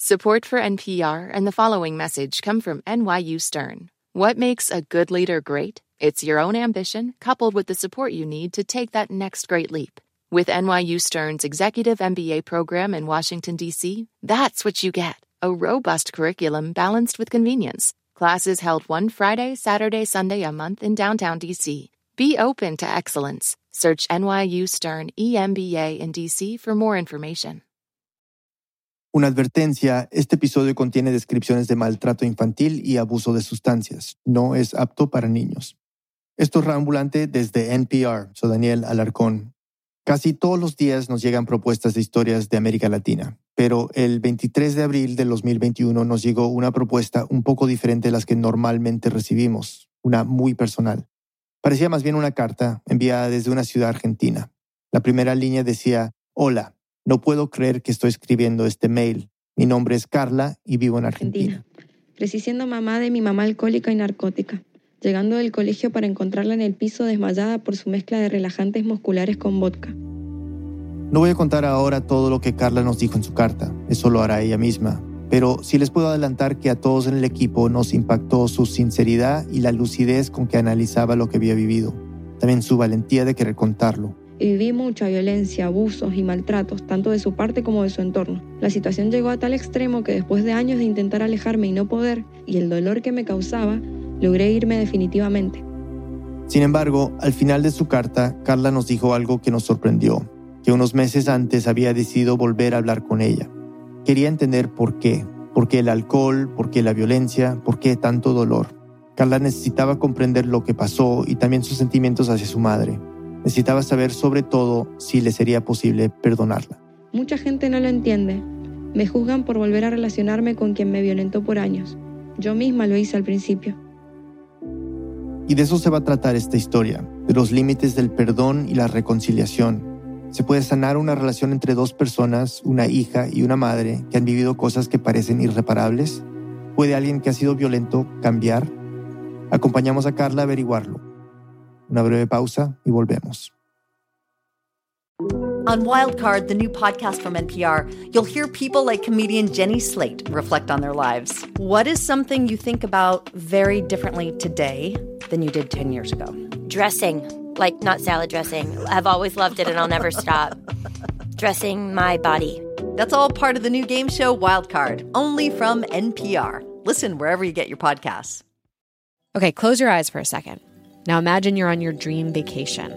Support for NPR and the following message come from NYU Stern. What makes a good leader great? It's your own ambition, coupled with the support you need to take that next great leap. With NYU Stern's Executive MBA program in Washington, D.C., that's what you get a robust curriculum balanced with convenience. Classes held one Friday, Saturday, Sunday a month in downtown D.C. Be open to excellence. Search NYU Stern EMBA in D.C. for more information. Una advertencia, este episodio contiene descripciones de maltrato infantil y abuso de sustancias. No es apto para niños. Esto es Reambulante desde NPR. Soy Daniel Alarcón. Casi todos los días nos llegan propuestas de historias de América Latina, pero el 23 de abril de 2021 nos llegó una propuesta un poco diferente de las que normalmente recibimos, una muy personal. Parecía más bien una carta enviada desde una ciudad argentina. La primera línea decía, Hola, no puedo creer que estoy escribiendo este mail. Mi nombre es Carla y vivo en Argentina. Crecí siendo mamá de mi mamá alcohólica y narcótica, llegando del colegio para encontrarla en el piso desmayada por su mezcla de relajantes musculares con vodka. No voy a contar ahora todo lo que Carla nos dijo en su carta, eso lo hará ella misma, pero sí les puedo adelantar que a todos en el equipo nos impactó su sinceridad y la lucidez con que analizaba lo que había vivido, también su valentía de querer contarlo viví mucha violencia, abusos y maltratos, tanto de su parte como de su entorno. La situación llegó a tal extremo que después de años de intentar alejarme y no poder, y el dolor que me causaba, logré irme definitivamente. Sin embargo, al final de su carta, Carla nos dijo algo que nos sorprendió, que unos meses antes había decidido volver a hablar con ella. Quería entender por qué, por qué el alcohol, por qué la violencia, por qué tanto dolor. Carla necesitaba comprender lo que pasó y también sus sentimientos hacia su madre. Necesitaba saber sobre todo si le sería posible perdonarla. Mucha gente no lo entiende. Me juzgan por volver a relacionarme con quien me violentó por años. Yo misma lo hice al principio. Y de eso se va a tratar esta historia, de los límites del perdón y la reconciliación. ¿Se puede sanar una relación entre dos personas, una hija y una madre, que han vivido cosas que parecen irreparables? ¿Puede alguien que ha sido violento cambiar? Acompañamos a Carla a averiguarlo. Una breve pausa y volvemos. On Wildcard, the new podcast from NPR, you'll hear people like comedian Jenny Slate reflect on their lives. What is something you think about very differently today than you did 10 years ago? Dressing, like not salad dressing. I've always loved it and I'll never stop. Dressing my body. That's all part of the new game show Wildcard, only from NPR. Listen wherever you get your podcasts. Okay, close your eyes for a second. Now imagine you're on your dream vacation.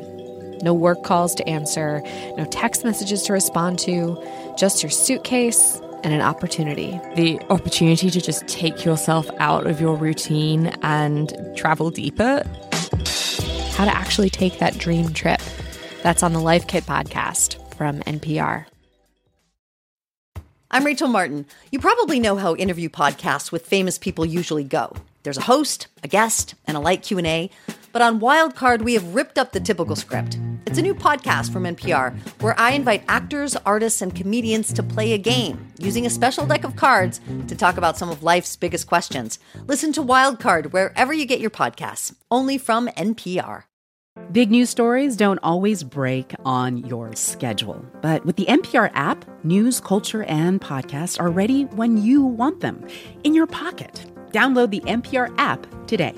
No work calls to answer, no text messages to respond to, just your suitcase and an opportunity. The opportunity to just take yourself out of your routine and travel deeper. How to actually take that dream trip. That's on the Life Kit podcast from NPR. I'm Rachel Martin. You probably know how interview podcasts with famous people usually go. There's a host, a guest, and a light Q&A. But on Wildcard, we have ripped up the typical script. It's a new podcast from NPR where I invite actors, artists, and comedians to play a game using a special deck of cards to talk about some of life's biggest questions. Listen to Wildcard wherever you get your podcasts, only from NPR. Big news stories don't always break on your schedule. But with the NPR app, news, culture, and podcasts are ready when you want them in your pocket. Download the NPR app today.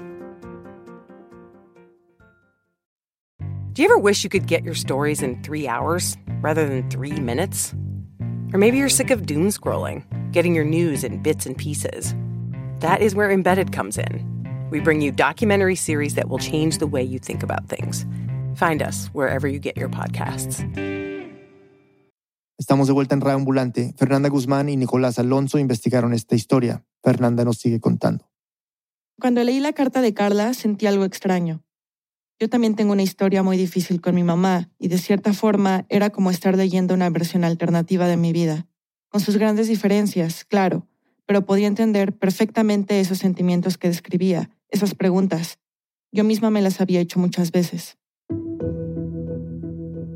Do you ever wish you could get your stories in three hours rather than three minutes? Or maybe you're sick of doom scrolling, getting your news in bits and pieces. That is where Embedded comes in. We bring you documentary series that will change the way you think about things. Find us wherever you get your podcasts. Estamos de vuelta en Radio Ambulante. Fernanda Guzmán y Nicolás Alonso investigaron esta historia. Fernanda nos sigue contando. Cuando leí la carta de Carla, sentí algo extraño. Yo también tengo una historia muy difícil con mi mamá y de cierta forma era como estar leyendo una versión alternativa de mi vida, con sus grandes diferencias, claro, pero podía entender perfectamente esos sentimientos que describía, esas preguntas. Yo misma me las había hecho muchas veces.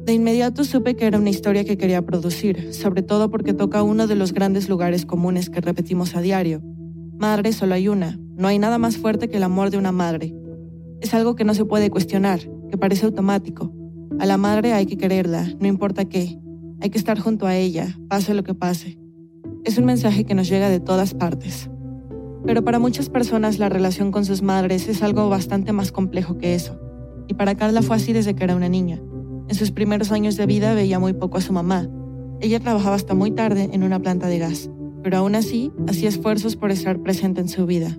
De inmediato supe que era una historia que quería producir, sobre todo porque toca uno de los grandes lugares comunes que repetimos a diario. Madre solo hay una, no hay nada más fuerte que el amor de una madre, es algo que no se puede cuestionar, que parece automático. A la madre hay que quererla, no importa qué. Hay que estar junto a ella, pase lo que pase. Es un mensaje que nos llega de todas partes. Pero para muchas personas la relación con sus madres es algo bastante más complejo que eso. Y para Carla fue así desde que era una niña. En sus primeros años de vida veía muy poco a su mamá. Ella trabajaba hasta muy tarde en una planta de gas, pero aún así hacía esfuerzos por estar presente en su vida.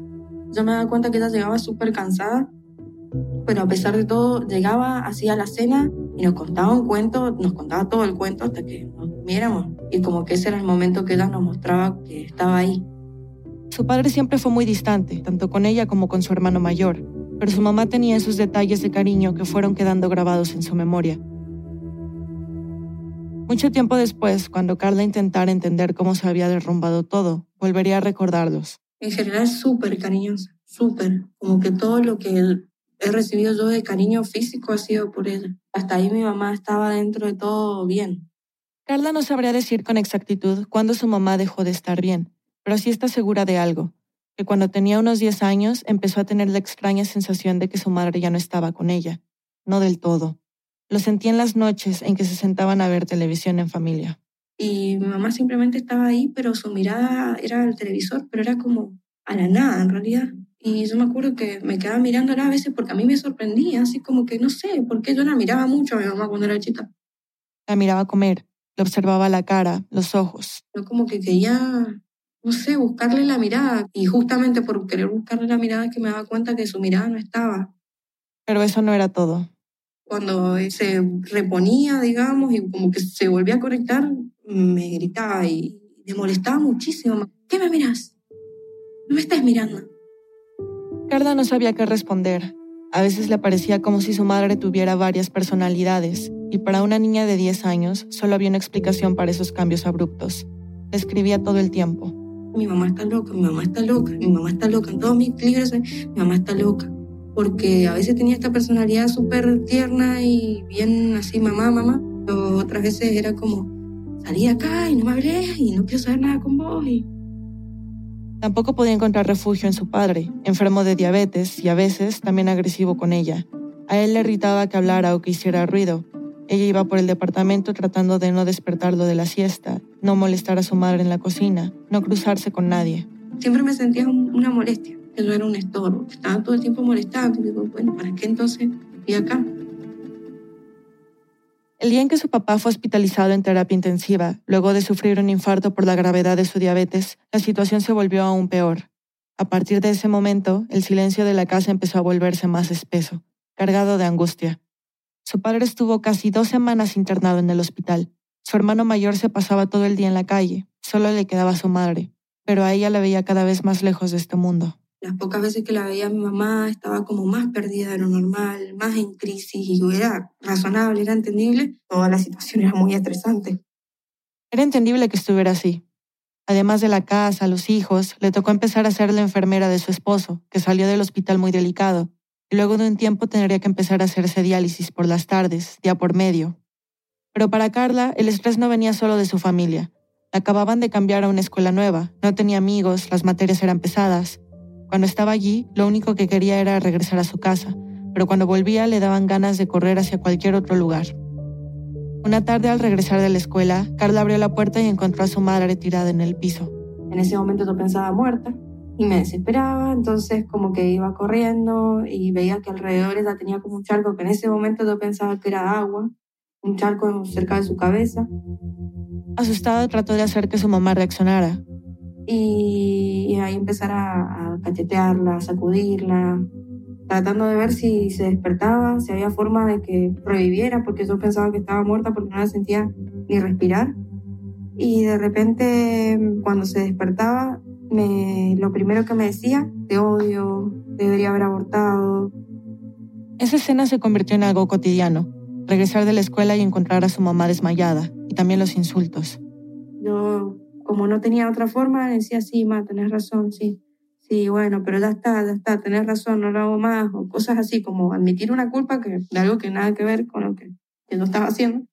Yo me daba cuenta que ella llegaba súper cansada, pero a pesar de todo llegaba, hacía la cena y nos contaba un cuento, nos contaba todo el cuento hasta que nos viéramos. Y como que ese era el momento que ella nos mostraba que estaba ahí. Su padre siempre fue muy distante, tanto con ella como con su hermano mayor, pero su mamá tenía esos detalles de cariño que fueron quedando grabados en su memoria. Mucho tiempo después, cuando Carla intentara entender cómo se había derrumbado todo, volvería a recordarlos. En general, súper cariñosa, súper. Como que todo lo que he recibido yo de cariño físico ha sido por ella. Hasta ahí mi mamá estaba dentro de todo bien. Carla no sabría decir con exactitud cuándo su mamá dejó de estar bien, pero sí está segura de algo, que cuando tenía unos 10 años empezó a tener la extraña sensación de que su madre ya no estaba con ella. No del todo. Lo sentía en las noches en que se sentaban a ver televisión en familia. Y mi mamá simplemente estaba ahí, pero su mirada era al televisor, pero era como a la nada en realidad. Y yo me acuerdo que me quedaba mirándola a veces porque a mí me sorprendía, así como que no sé, porque yo la miraba mucho a mi mamá cuando era chica. La miraba comer, le observaba la cara, los ojos. Yo como que quería no sé, buscarle la mirada. Y justamente por querer buscarle la mirada que me daba cuenta que su mirada no estaba. Pero eso no era todo. Cuando se reponía, digamos, y como que se volvía a conectar, me gritaba y me molestaba muchísimo. ¿Qué me miras? No me estás mirando. Carla no sabía qué responder. A veces le parecía como si su madre tuviera varias personalidades, y para una niña de 10 años solo había una explicación para esos cambios abruptos. Escribía todo el tiempo mi mamá está loca, mi mamá está loca, mi mamá está loca. En todos mis libros, mi mamá está loca. Porque a veces tenía esta personalidad súper tierna y bien así, mamá, mamá. Pero otras veces era como, salí acá y no me hablé y no quiero saber nada con vos. Tampoco podía encontrar refugio en su padre, enfermo de diabetes y a veces también agresivo con ella. A él le irritaba que hablara o que hiciera ruido, ella iba por el departamento tratando de no despertarlo de la siesta, no molestar a su madre en la cocina, no cruzarse con nadie. Siempre me sentía una molestia, que no era un estorbo, estaba todo el tiempo molestando. Y digo, bueno, ¿para qué entonces estoy acá? El día en que su papá fue hospitalizado en terapia intensiva, luego de sufrir un infarto por la gravedad de su diabetes, la situación se volvió aún peor. A partir de ese momento, el silencio de la casa empezó a volverse más espeso, cargado de angustia. Su padre estuvo casi dos semanas internado en el hospital. Su hermano mayor se pasaba todo el día en la calle. Solo le quedaba su madre, pero a ella la veía cada vez más lejos de este mundo. Las pocas veces que la veía mi mamá estaba como más perdida de lo normal, más en crisis y era razonable, era entendible. Toda la situación era muy estresante. Era entendible que estuviera así. Además de la casa, los hijos, le tocó empezar a ser la enfermera de su esposo, que salió del hospital muy delicado, y luego de un tiempo tendría que empezar a hacerse diálisis por las tardes, día por medio. Pero para Carla, el estrés no venía solo de su familia. Acababan de cambiar a una escuela nueva, no tenía amigos, las materias eran pesadas. Cuando estaba allí, lo único que quería era regresar a su casa, pero cuando volvía le daban ganas de correr hacia cualquier otro lugar. Una tarde al regresar de la escuela, Carla abrió la puerta y encontró a su madre tirada en el piso. En ese momento yo pensaba muerta, y me desesperaba, entonces como que iba corriendo y veía que alrededor ella tenía como un charco que en ese momento yo pensaba que era agua, un charco cerca de su cabeza. Asustada trató de hacer que su mamá reaccionara. Y, ahí empezar a, a cachetearla, a sacudirla, tratando de ver si se despertaba, si había forma de que reviviera, porque yo pensaba que estaba muerta porque no la sentía ni respirar. Y de repente, cuando se despertaba, me, lo primero que me decía, te odio, debería haber abortado. Esa escena se convirtió en algo cotidiano. Regresar de la escuela y encontrar a su mamá desmayada, y también los insultos. Yo, como no tenía otra forma, decía, sí, ma, tenés razón, sí. Sí, bueno, pero ya está, ya está, tenés razón, no lo hago más, o cosas así, como admitir una culpa que, de algo que nada que ver con lo que, que yo estaba haciendo.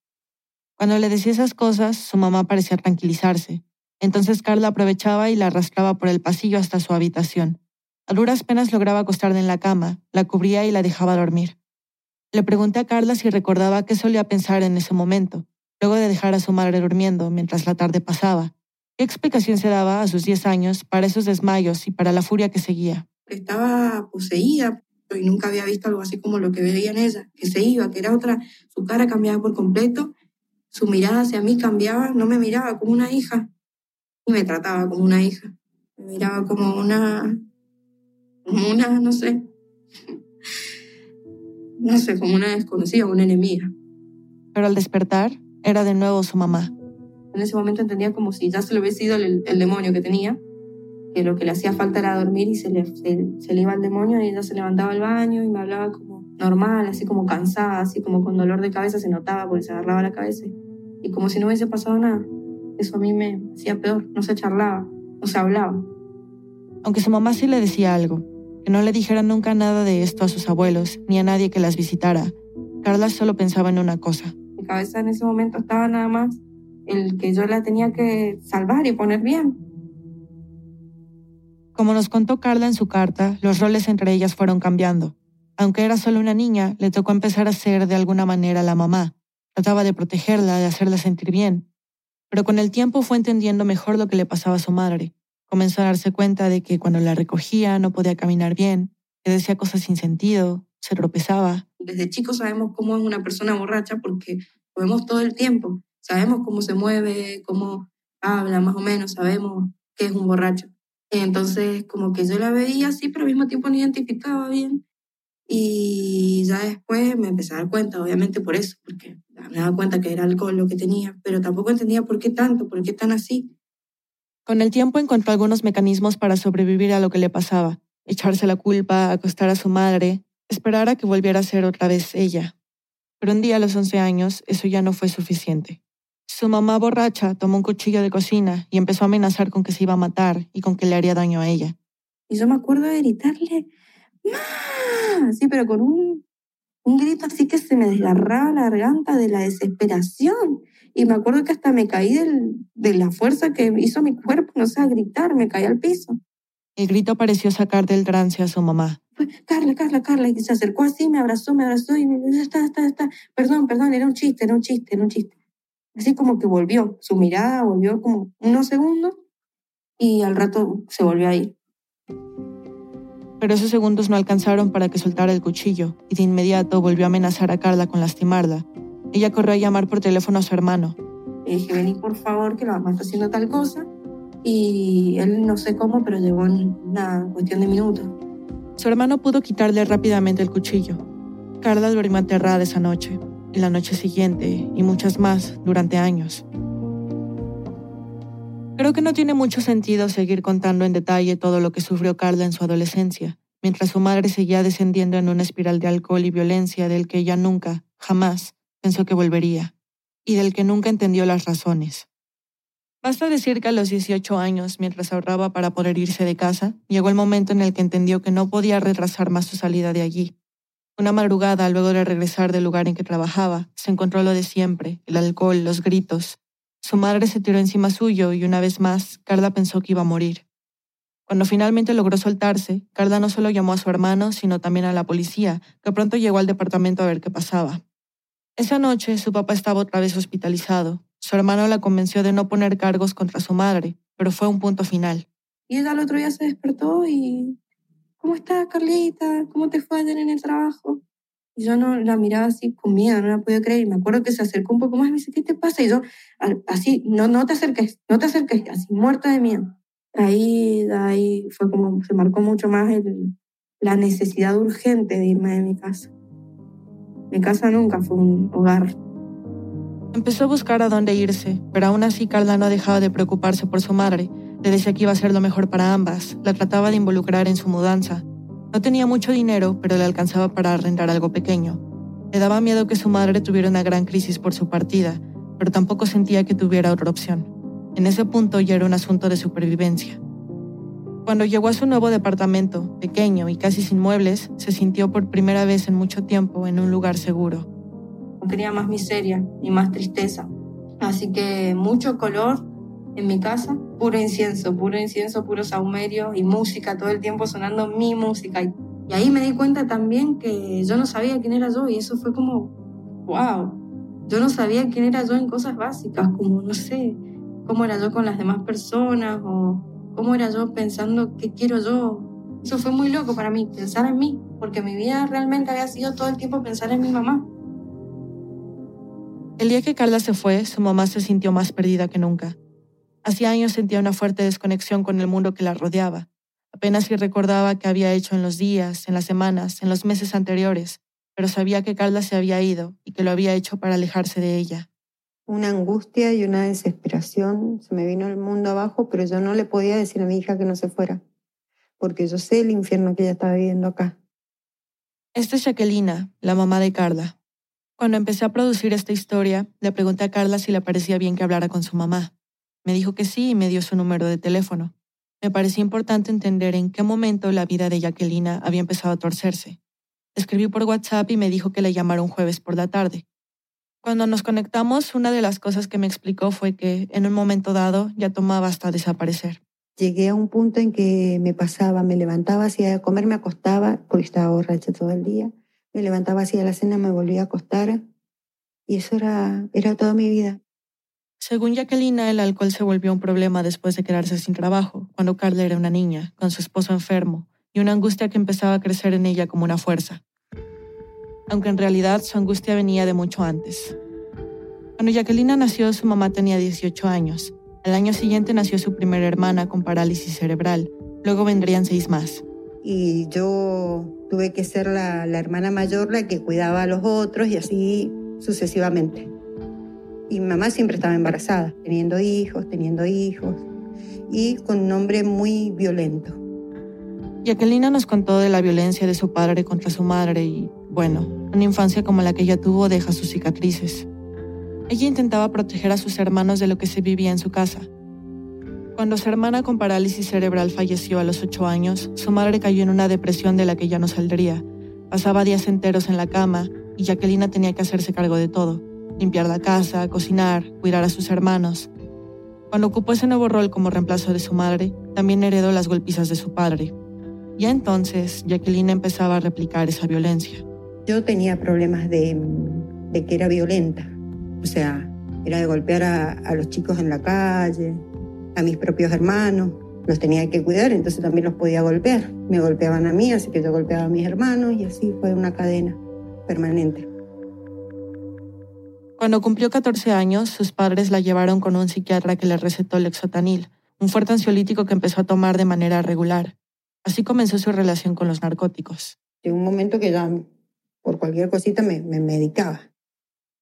Cuando le decía esas cosas, su mamá parecía tranquilizarse, entonces Carla aprovechaba y la arrastraba por el pasillo hasta su habitación. A duras penas lograba acostarla en la cama, la cubría y la dejaba dormir. Le pregunté a Carla si recordaba qué solía pensar en ese momento, luego de dejar a su madre durmiendo mientras la tarde pasaba. ¿Qué explicación se daba a sus 10 años para esos desmayos y para la furia que seguía? Estaba poseída y nunca había visto algo así como lo que veía en ella, que se iba, que era otra, su cara cambiaba por completo, su mirada hacia mí cambiaba, no me miraba como una hija y me trataba como una hija, me miraba como una, como una, no sé, no sé, como una desconocida, una enemiga. Pero al despertar, era de nuevo su mamá. En ese momento entendía como si ya se le hubiese ido el, el demonio que tenía, que lo que le hacía falta era dormir y se le, se, se le iba el demonio y ella se levantaba al baño y me hablaba como normal, así como cansada, así como con dolor de cabeza se notaba porque se agarraba la cabeza. Y como si no hubiese pasado nada. Eso a mí me hacía peor, no se charlaba, no se hablaba. Aunque su mamá sí le decía algo, que no le dijera nunca nada de esto a sus abuelos ni a nadie que las visitara, Carla solo pensaba en una cosa. Mi cabeza en ese momento estaba nada más el que yo la tenía que salvar y poner bien. Como nos contó Carla en su carta, los roles entre ellas fueron cambiando. Aunque era solo una niña, le tocó empezar a ser de alguna manera la mamá. Trataba de protegerla, de hacerla sentir bien. Pero con el tiempo fue entendiendo mejor lo que le pasaba a su madre. Comenzó a darse cuenta de que cuando la recogía no podía caminar bien, que decía cosas sin sentido, se tropezaba. Desde chicos sabemos cómo es una persona borracha porque lo vemos todo el tiempo. Sabemos cómo se mueve, cómo habla, más o menos, sabemos que es un borracho. Entonces, como que yo la veía así, pero al mismo tiempo no identificaba bien. Y ya después me empecé a dar cuenta, obviamente por eso, porque me daba cuenta que era alcohol lo que tenía, pero tampoco entendía por qué tanto, por qué tan así. Con el tiempo encontró algunos mecanismos para sobrevivir a lo que le pasaba, echarse la culpa, acostar a su madre, esperar a que volviera a ser otra vez ella. Pero un día a los 11 años eso ya no fue suficiente. Su mamá borracha tomó un cuchillo de cocina y empezó a amenazar con que se iba a matar y con que le haría daño a ella. Y yo me acuerdo de gritarle, ¡Má! Sí, pero con un, un grito así que se me desgarraba la garganta de la desesperación. Y me acuerdo que hasta me caí del, de la fuerza que hizo mi cuerpo, no sé, a gritar, me caí al piso. El grito pareció sacar del trance a su mamá. Carla, Carla, Carla, y se acercó así, me abrazó, me abrazó y me dijo, está, está, está. Perdón, perdón, era un chiste, era un chiste, era un chiste. Así como que volvió, su mirada volvió como unos segundos y al rato se volvió a ir. Pero esos segundos no alcanzaron para que soltara el cuchillo y de inmediato volvió a amenazar a Carla con lastimarla. Ella corrió a llamar por teléfono a su hermano. Le dije, vení por favor, que la mamá está haciendo tal cosa. Y él no sé cómo, pero llegó en una cuestión de minutos. Su hermano pudo quitarle rápidamente el cuchillo. Carla durmió aterrada esa noche, y la noche siguiente, y muchas más durante años. Creo que no tiene mucho sentido seguir contando en detalle todo lo que sufrió Carla en su adolescencia, mientras su madre seguía descendiendo en una espiral de alcohol y violencia del que ella nunca, jamás, pensó que volvería, y del que nunca entendió las razones. Basta decir que a los 18 años, mientras ahorraba para poder irse de casa, llegó el momento en el que entendió que no podía retrasar más su salida de allí. Una madrugada, luego de regresar del lugar en que trabajaba, se encontró lo de siempre, el alcohol, los gritos. Su madre se tiró encima suyo y una vez más, Carla pensó que iba a morir. Cuando finalmente logró soltarse, Carla no solo llamó a su hermano, sino también a la policía, que pronto llegó al departamento a ver qué pasaba. Esa noche, su papá estaba otra vez hospitalizado. Su hermano la convenció de no poner cargos contra su madre, pero fue un punto final. Y ella al otro día se despertó y... ¿Cómo estás, Carlita? ¿Cómo te fue ayer en el trabajo? Y yo no la miraba así con miedo, no la podía creer. Y me acuerdo que se acercó un poco más y me dice, ¿qué te pasa? Y yo, así, no, no te acerques, no te acerques, así, muerta de miedo. Ahí, ahí fue como, se marcó mucho más el, la necesidad urgente de irme de mi casa. Mi casa nunca fue un hogar. Empezó a buscar a dónde irse, pero aún así Carla no dejaba de preocuparse por su madre. Le decía que iba a ser lo mejor para ambas, la trataba de involucrar en su mudanza. No tenía mucho dinero, pero le alcanzaba para arrendar algo pequeño. Le daba miedo que su madre tuviera una gran crisis por su partida, pero tampoco sentía que tuviera otra opción. En ese punto ya era un asunto de supervivencia. Cuando llegó a su nuevo departamento, pequeño y casi sin muebles, se sintió por primera vez en mucho tiempo en un lugar seguro. No quería más miseria ni más tristeza. Así que mucho color en mi casa, puro incienso, puro incienso, puro saumerio y música, todo el tiempo sonando mi música. Y ahí me di cuenta también que yo no sabía quién era yo y eso fue como, wow, yo no sabía quién era yo en cosas básicas, como, no sé, cómo era yo con las demás personas o cómo era yo pensando qué quiero yo. Eso fue muy loco para mí, pensar en mí, porque mi vida realmente había sido todo el tiempo pensar en mi mamá. El día que Carla se fue, su mamá se sintió más perdida que nunca. Hacía años sentía una fuerte desconexión con el mundo que la rodeaba. Apenas si recordaba qué había hecho en los días, en las semanas, en los meses anteriores, pero sabía que Carla se había ido y que lo había hecho para alejarse de ella. Una angustia y una desesperación, se me vino el mundo abajo, pero yo no le podía decir a mi hija que no se fuera, porque yo sé el infierno que ella estaba viviendo acá. Esta es Jacquelina, la mamá de Carla. Cuando empecé a producir esta historia, le pregunté a Carla si le parecía bien que hablara con su mamá. Me dijo que sí y me dio su número de teléfono. Me parecía importante entender en qué momento la vida de Jacquelina había empezado a torcerse. Escribí por WhatsApp y me dijo que le llamara un jueves por la tarde. Cuando nos conectamos, una de las cosas que me explicó fue que en un momento dado ya tomaba hasta desaparecer. Llegué a un punto en que me pasaba, me levantaba, hacía comer, me acostaba, porque estaba borracha todo el día. Me levantaba, hacía la cena, me volvía a acostar. Y eso era, era toda mi vida. Según Jacqueline, el alcohol se volvió un problema después de quedarse sin trabajo, cuando Carla era una niña, con su esposo enfermo, y una angustia que empezaba a crecer en ella como una fuerza. Aunque en realidad su angustia venía de mucho antes. Cuando Jacqueline nació, su mamá tenía 18 años. Al año siguiente nació su primera hermana con parálisis cerebral. Luego vendrían seis más. Y yo tuve que ser la, hermana mayor, la que cuidaba a los otros y así sucesivamente. Y mamá siempre estaba embarazada, teniendo hijos, teniendo hijos, y con un hombre muy violento. Jacqueline nos contó de la violencia de su padre contra su madre y, bueno, una infancia como la que ella tuvo deja sus cicatrices. Ella intentaba proteger a sus hermanos de lo que se vivía en su casa. Cuando su hermana con parálisis cerebral falleció a los ocho años, su madre cayó en una depresión de la que ya no saldría. Pasaba días enteros en la cama y Jacqueline tenía que hacerse cargo de todo limpiar la casa, cocinar, cuidar a sus hermanos. Cuando ocupó ese nuevo rol como reemplazo de su madre, también heredó las golpizas de su padre. Ya entonces, Jacqueline empezaba a replicar esa violencia. Yo tenía problemas de, que era violenta. O sea, era de golpear a, a los chicos en la calle, a mis propios hermanos. Los tenía que cuidar, entonces también los podía golpear. Me golpeaban a mí, así que yo golpeaba a mis hermanos y así fue una cadena permanente. Cuando cumplió 14 años, sus padres la llevaron con un psiquiatra que le recetó lexotanil, un fuerte ansiolítico que empezó a tomar de manera regular. Así comenzó su relación con los narcóticos. Llegó un momento que ya por cualquier cosita me, me medicaba.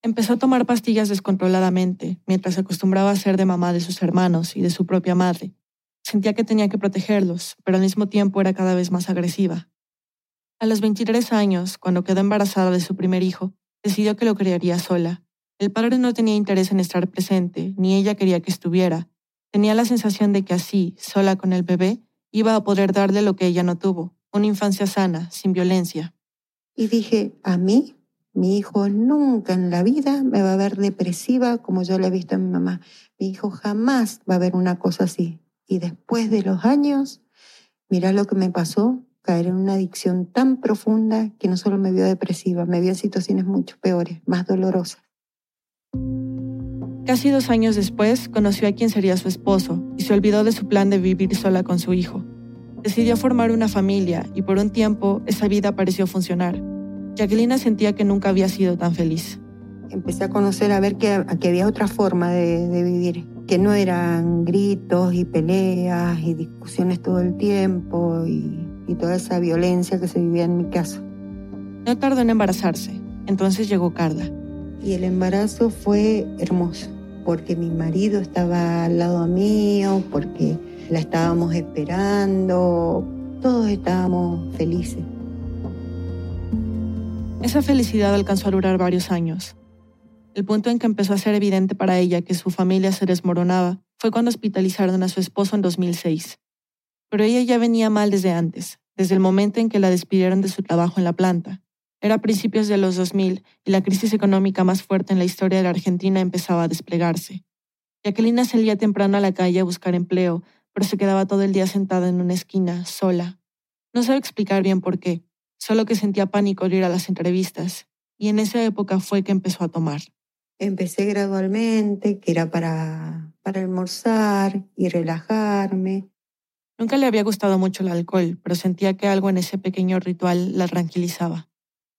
Empezó a tomar pastillas descontroladamente, mientras se acostumbraba a ser de mamá de sus hermanos y de su propia madre. Sentía que tenía que protegerlos, pero al mismo tiempo era cada vez más agresiva. A los 23 años, cuando quedó embarazada de su primer hijo, decidió que lo criaría sola el padre no tenía interés en estar presente, ni ella quería que estuviera. Tenía la sensación de que así, sola con el bebé, iba a poder darle lo que ella no tuvo, una infancia sana, sin violencia. Y dije, a mí, mi hijo nunca en la vida me va a ver depresiva como yo le he visto a mi mamá. Mi hijo jamás va a ver una cosa así. Y después de los años, mira lo que me pasó, caer en una adicción tan profunda que no solo me vio depresiva, me vio en situaciones mucho peores, más dolorosas. Casi dos años después, conoció a quien sería su esposo y se olvidó de su plan de vivir sola con su hijo. Decidió formar una familia y por un tiempo esa vida pareció funcionar. Jacqueline sentía que nunca había sido tan feliz. Empecé a conocer, a ver que, había otra forma de, vivir, que no eran gritos y peleas y discusiones todo el tiempo y, y toda esa violencia que se vivía en mi casa. No tardó en embarazarse, entonces llegó Carla y el embarazo fue hermoso, porque mi marido estaba al lado mío, porque la estábamos esperando, todos estábamos felices. Esa felicidad alcanzó a durar varios años. El punto en que empezó a ser evidente para ella que su familia se desmoronaba fue cuando hospitalizaron a su esposo en 2006. Pero ella ya venía mal desde antes, desde el momento en que la despidieron de su trabajo en la planta. Era principios de los 2000 y la crisis económica más fuerte en la historia de la Argentina empezaba a desplegarse. Jacqueline salía temprano a la calle a buscar empleo, pero se quedaba todo el día sentada en una esquina, sola. No sabe explicar bien por qué, solo que sentía pánico al ir a las entrevistas, y en esa época fue que empezó a tomar. Empecé gradualmente, que era para, para almorzar y relajarme. Nunca le había gustado mucho el alcohol, pero sentía que algo en ese pequeño ritual la tranquilizaba.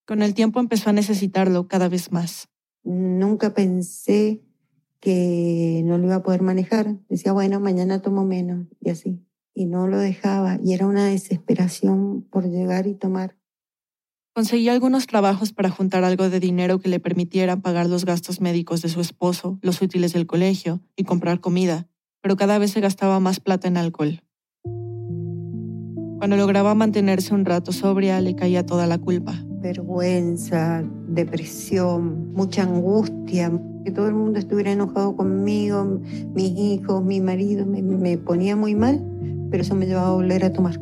Con el tiempo empezó a necesitarlo cada vez más. Nunca pensé que no lo iba a poder manejar. Decía, bueno, mañana tomo menos y así. Y no lo dejaba y era una desesperación por llegar y tomar. Conseguía algunos trabajos para juntar algo de dinero que le permitiera pagar los gastos médicos de su esposo, los útiles del colegio y comprar comida, pero cada vez se gastaba más plata en alcohol. Cuando lograba mantenerse un rato sobria, le caía toda la culpa. Vergüenza, depresión, mucha angustia, que todo el mundo estuviera enojado conmigo, mis hijos, mi marido, me, me ponía muy mal, pero eso me llevaba a volver a tomar.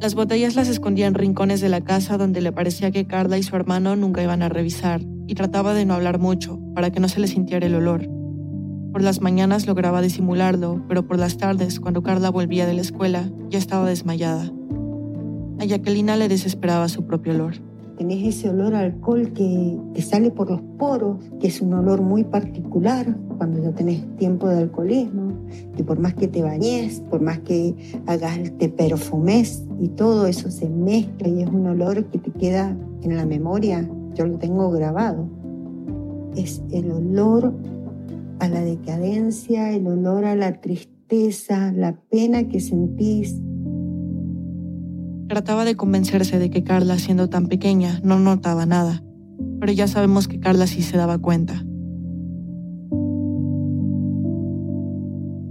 Las botellas las escondía en rincones de la casa donde le parecía que Carla y su hermano nunca iban a revisar, y trataba de no hablar mucho, para que no se le sintiera el olor. Por las mañanas lograba disimularlo, pero por las tardes, cuando Carla volvía de la escuela, ya estaba desmayada. A Jacquelina le desesperaba su propio olor. Tenés ese olor a alcohol que te sale por los poros, que es un olor muy particular cuando ya tenés tiempo de alcoholismo, y por más que te bañes, por más que hagas, te perfumes y todo eso se mezcla y es un olor que te queda en la memoria, yo lo tengo grabado. Es el olor a la decadencia, el olor a la tristeza, la pena que sentís, Trataba de convencerse de que Carla, siendo tan pequeña, no notaba nada, pero ya sabemos que Carla sí se daba cuenta.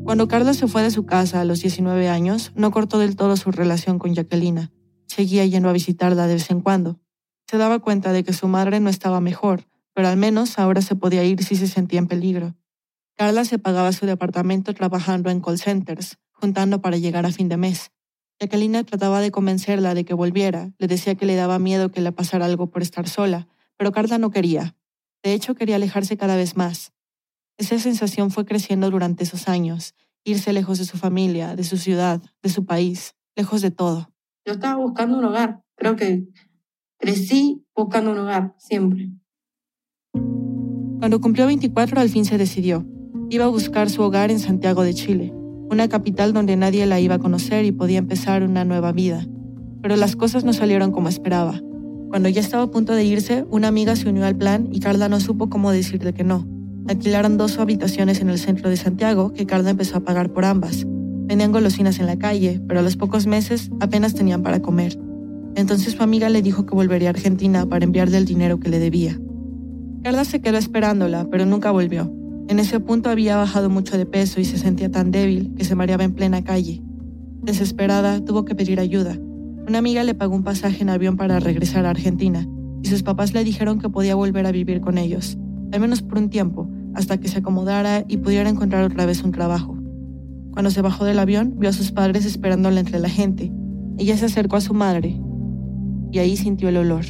Cuando Carla se fue de su casa a los 19 años, no cortó del todo su relación con Jacquelina. Seguía yendo a visitarla de vez en cuando. Se daba cuenta de que su madre no estaba mejor, pero al menos ahora se podía ir si se sentía en peligro. Carla se pagaba su departamento trabajando en call centers, juntando para llegar a fin de mes. Jacqueline trataba de convencerla de que volviera, le decía que le daba miedo que le pasara algo por estar sola, pero Carla no quería. De hecho, quería alejarse cada vez más. Esa sensación fue creciendo durante esos años, irse lejos de su familia, de su ciudad, de su país, lejos de todo. Yo estaba buscando un hogar, creo que crecí buscando un hogar, siempre. Cuando cumplió 24 al fin se decidió. Iba a buscar su hogar en Santiago de Chile una capital donde nadie la iba a conocer y podía empezar una nueva vida. Pero las cosas no salieron como esperaba. Cuando ya estaba a punto de irse, una amiga se unió al plan y Carla no supo cómo decirle que no. Alquilaron dos habitaciones en el centro de Santiago que Carla empezó a pagar por ambas. Tenían golosinas en la calle, pero a los pocos meses apenas tenían para comer. Entonces su amiga le dijo que volvería a Argentina para enviarle el dinero que le debía. Carla se quedó esperándola, pero nunca volvió. En ese punto había bajado mucho de peso y se sentía tan débil que se mareaba en plena calle. Desesperada, tuvo que pedir ayuda. Una amiga le pagó un pasaje en avión para regresar a Argentina y sus papás le dijeron que podía volver a vivir con ellos, al menos por un tiempo, hasta que se acomodara y pudiera encontrar otra vez un trabajo. Cuando se bajó del avión, vio a sus padres esperándola entre la gente. Ella se acercó a su madre y ahí sintió el olor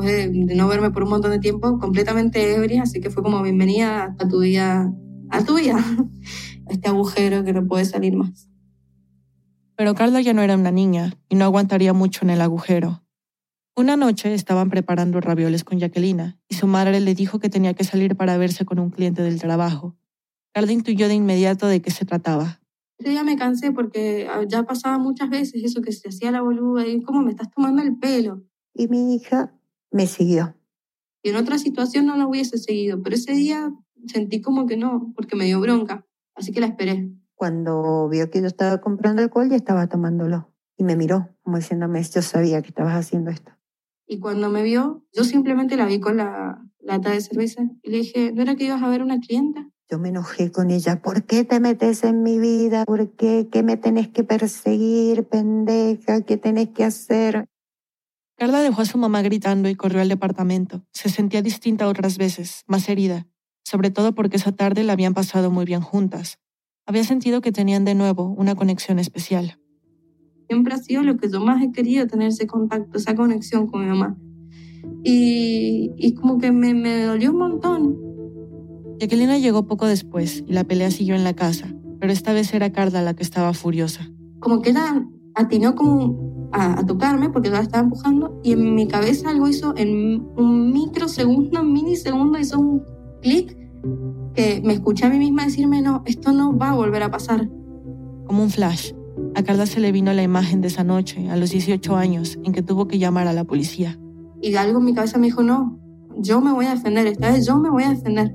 después de, no verme por un montón de tiempo, completamente ebria, así que fue como bienvenida a tu vida, a tu vida, a este agujero que no puede salir más. Pero Carla ya no era una niña y no aguantaría mucho en el agujero. Una noche estaban preparando ravioles con Jacquelina y su madre le dijo que tenía que salir para verse con un cliente del trabajo. Carla intuyó de inmediato de qué se trataba. Yo ya me cansé porque ya pasaba muchas veces eso que se hacía la boluda y cómo me estás tomando el pelo. Y mi hija me siguió. Y en otra situación no la hubiese seguido, pero ese día sentí como que no, porque me dio bronca, así que la esperé. Cuando vio que yo estaba comprando alcohol, ya estaba tomándolo. Y me miró, como diciéndome, yo sabía que estabas haciendo esto. Y cuando me vio, yo simplemente la vi con la lata de cerveza y le dije, ¿no era que ibas a ver una clienta? Yo me enojé con ella. ¿Por qué te metes en mi vida? ¿Por qué? ¿Qué me tenés que perseguir, pendeja? ¿Qué tenés que hacer? Carla dejó a su mamá gritando y corrió al departamento. Se sentía distinta otras veces, más herida, sobre todo porque esa tarde la habían pasado muy bien juntas. Había sentido que tenían de nuevo una conexión especial. Siempre ha sido lo que yo más he querido, tener ese contacto, esa conexión con mi mamá. Y, y como que me, me dolió un montón. Jacqueline llegó poco después y la pelea siguió en la casa, pero esta vez era Carla la que estaba furiosa. Como que era, atinó como a, tocarme porque yo la estaba empujando y en mi cabeza algo hizo en un microsegundo, minisegundo, hizo un clic que me escuché a mí misma decirme, no, esto no va a volver a pasar. Como un flash, a Carla se le vino la imagen de esa noche, a los 18 años, en que tuvo que llamar a la policía. Y algo en mi cabeza me dijo, no, yo me voy a defender, esta vez yo me voy a defender.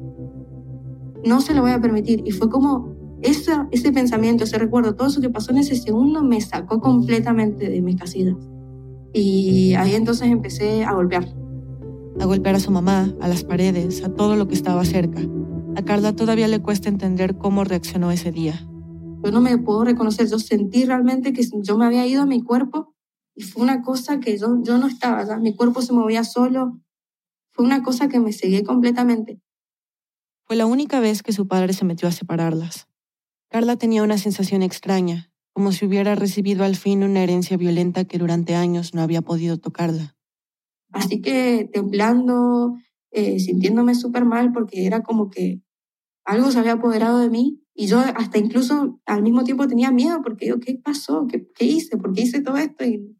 No se lo voy a permitir. Y fue como ese, ese pensamiento, ese recuerdo, todo eso que pasó en ese segundo me sacó completamente de mis casillas. Y ahí entonces empecé a golpear. A golpear a su mamá, a las paredes, a todo lo que estaba cerca. A Carla todavía le cuesta entender cómo reaccionó ese día. Yo no me puedo reconocer, yo sentí realmente que yo me había ido a mi cuerpo y fue una cosa que yo, yo no estaba, ¿ya? mi cuerpo se movía solo, fue una cosa que me seguí completamente. Fue la única vez que su padre se metió a separarlas. Carla tenía una sensación extraña, como si hubiera recibido al fin una herencia violenta que durante años no había podido tocarla. Así que temblando, eh, sintiéndome súper mal porque era como que algo se había apoderado de mí y yo hasta incluso al mismo tiempo tenía miedo porque yo, ¿qué pasó? ¿Qué, qué hice? ¿Por qué hice todo esto? Y...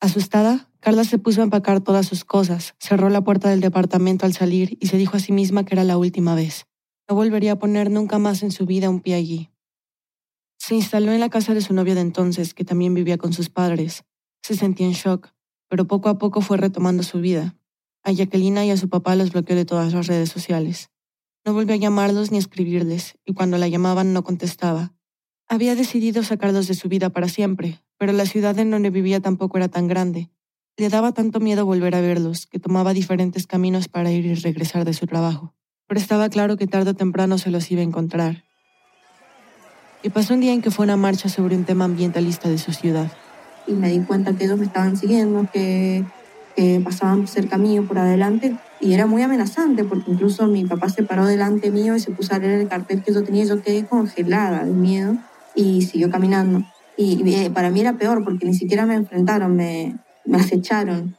Asustada, Carla se puso a empacar todas sus cosas, cerró la puerta del departamento al salir y se dijo a sí misma que era la última vez. No volvería a poner nunca más en su vida un pie allí. Se instaló en la casa de su novio de entonces, que también vivía con sus padres. Se sentía en shock, pero poco a poco fue retomando su vida. A Jacqueline y a su papá los bloqueó de todas las redes sociales. No volvió a llamarlos ni a escribirles, y cuando la llamaban no contestaba. Había decidido sacarlos de su vida para siempre, pero la ciudad en donde vivía tampoco era tan grande. Le daba tanto miedo volver a verlos que tomaba diferentes caminos para ir y regresar de su trabajo pero estaba claro que tarde o temprano se los iba a encontrar. Y pasó un día en que fue una marcha sobre un tema ambientalista de su ciudad. Y me di cuenta que ellos me estaban siguiendo, que, que pasaban cerca mío por adelante y era muy amenazante porque incluso mi papá se paró delante mío y se puso a leer el cartel que yo tenía yo quedé congelada de miedo y siguió caminando. Y, y eh, para mí era peor porque ni siquiera me enfrentaron, me, me acecharon.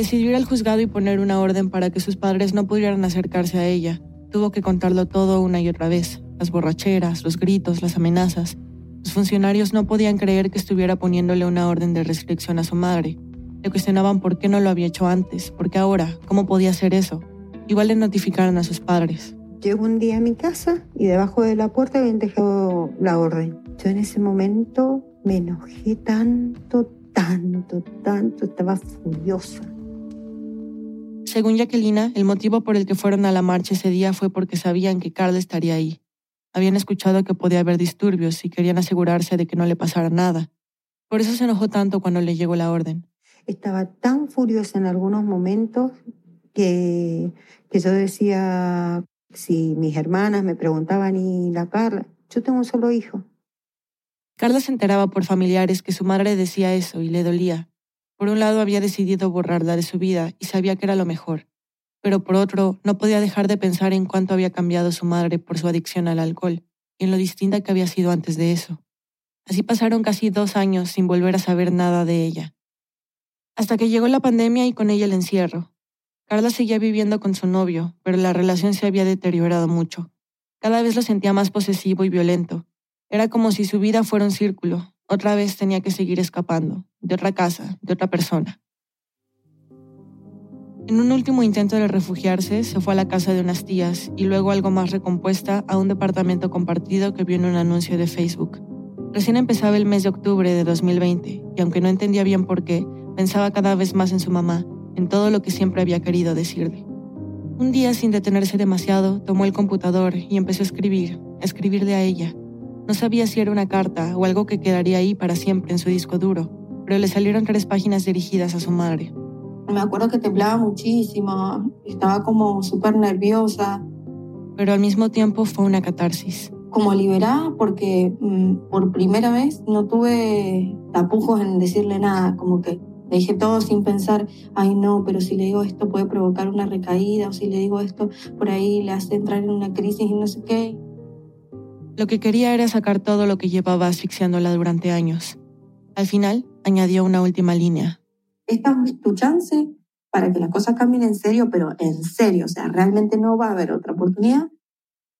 Decidió ir al juzgado y poner una orden para que sus padres no pudieran acercarse a ella. Tuvo que contarlo todo una y otra vez. Las borracheras, los gritos, las amenazas. Los funcionarios no podían creer que estuviera poniéndole una orden de restricción a su madre. Le cuestionaban por qué no lo había hecho antes, por qué ahora, cómo podía hacer eso. Igual le notificaron a sus padres. Llegó un día a mi casa y debajo de la puerta habían dejado la orden. Yo en ese momento me enojé tanto, tanto, tanto, estaba furiosa. Según Jacquelina, el motivo por el que fueron a la marcha ese día fue porque sabían que Carla estaría ahí. Habían escuchado que podía haber disturbios y querían asegurarse de que no le pasara nada. Por eso se enojó tanto cuando le llegó la orden. Estaba tan furiosa en algunos momentos que, que yo decía, si mis hermanas me preguntaban, ¿y la Carla? Yo tengo un solo hijo. Carla se enteraba por familiares que su madre decía eso y le dolía, por un lado había decidido borrarla de su vida y sabía que era lo mejor, pero por otro no podía dejar de pensar en cuánto había cambiado su madre por su adicción al alcohol y en lo distinta que había sido antes de eso. Así pasaron casi dos años sin volver a saber nada de ella. Hasta que llegó la pandemia y con ella el encierro. Carla seguía viviendo con su novio, pero la relación se había deteriorado mucho. Cada vez lo sentía más posesivo y violento. Era como si su vida fuera un círculo, otra vez tenía que seguir escapando, de otra casa, de otra persona. En un último intento de refugiarse, se fue a la casa de unas tías y luego algo más recompuesta a un departamento compartido que vio en un anuncio de Facebook. Recién empezaba el mes de octubre de 2020 y aunque no entendía bien por qué, pensaba cada vez más en su mamá, en todo lo que siempre había querido decirle. Un día, sin detenerse demasiado, tomó el computador y empezó a escribir, a escribirle a ella, no sabía si era una carta o algo que quedaría ahí para siempre en su disco duro, pero le salieron tres páginas dirigidas a su madre. Me acuerdo que temblaba muchísimo, estaba como súper nerviosa. Pero al mismo tiempo fue una catarsis. Como liberada porque mm, por primera vez no tuve tapujos en decirle nada, como que le dije todo sin pensar, ay no, pero si le digo esto puede provocar una recaída, o si le digo esto por ahí le hace entrar en una crisis y no sé qué. Lo que quería era sacar todo lo que llevaba asfixiándola durante años. Al final, añadió una última línea. Esta es tu chance para que las cosas cambien en serio, pero en serio, o sea, realmente no va a haber otra oportunidad.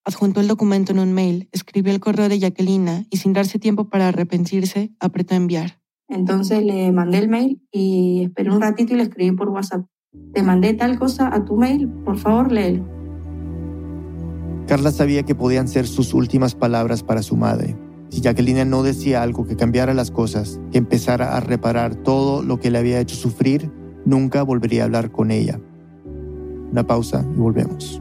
Adjuntó el documento en un mail, escribió el correo de Jacquelina y sin darse tiempo para arrepentirse, apretó enviar. Entonces le mandé el mail y esperé un ratito y le escribí por WhatsApp. Te mandé tal cosa a tu mail, por favor, léelo. Carla sabía que podían ser sus últimas palabras para su madre. Si Jacqueline no decía algo que cambiara las cosas, que empezara a reparar todo lo que le había hecho sufrir, nunca volvería a hablar con ella. Una pausa y volvemos.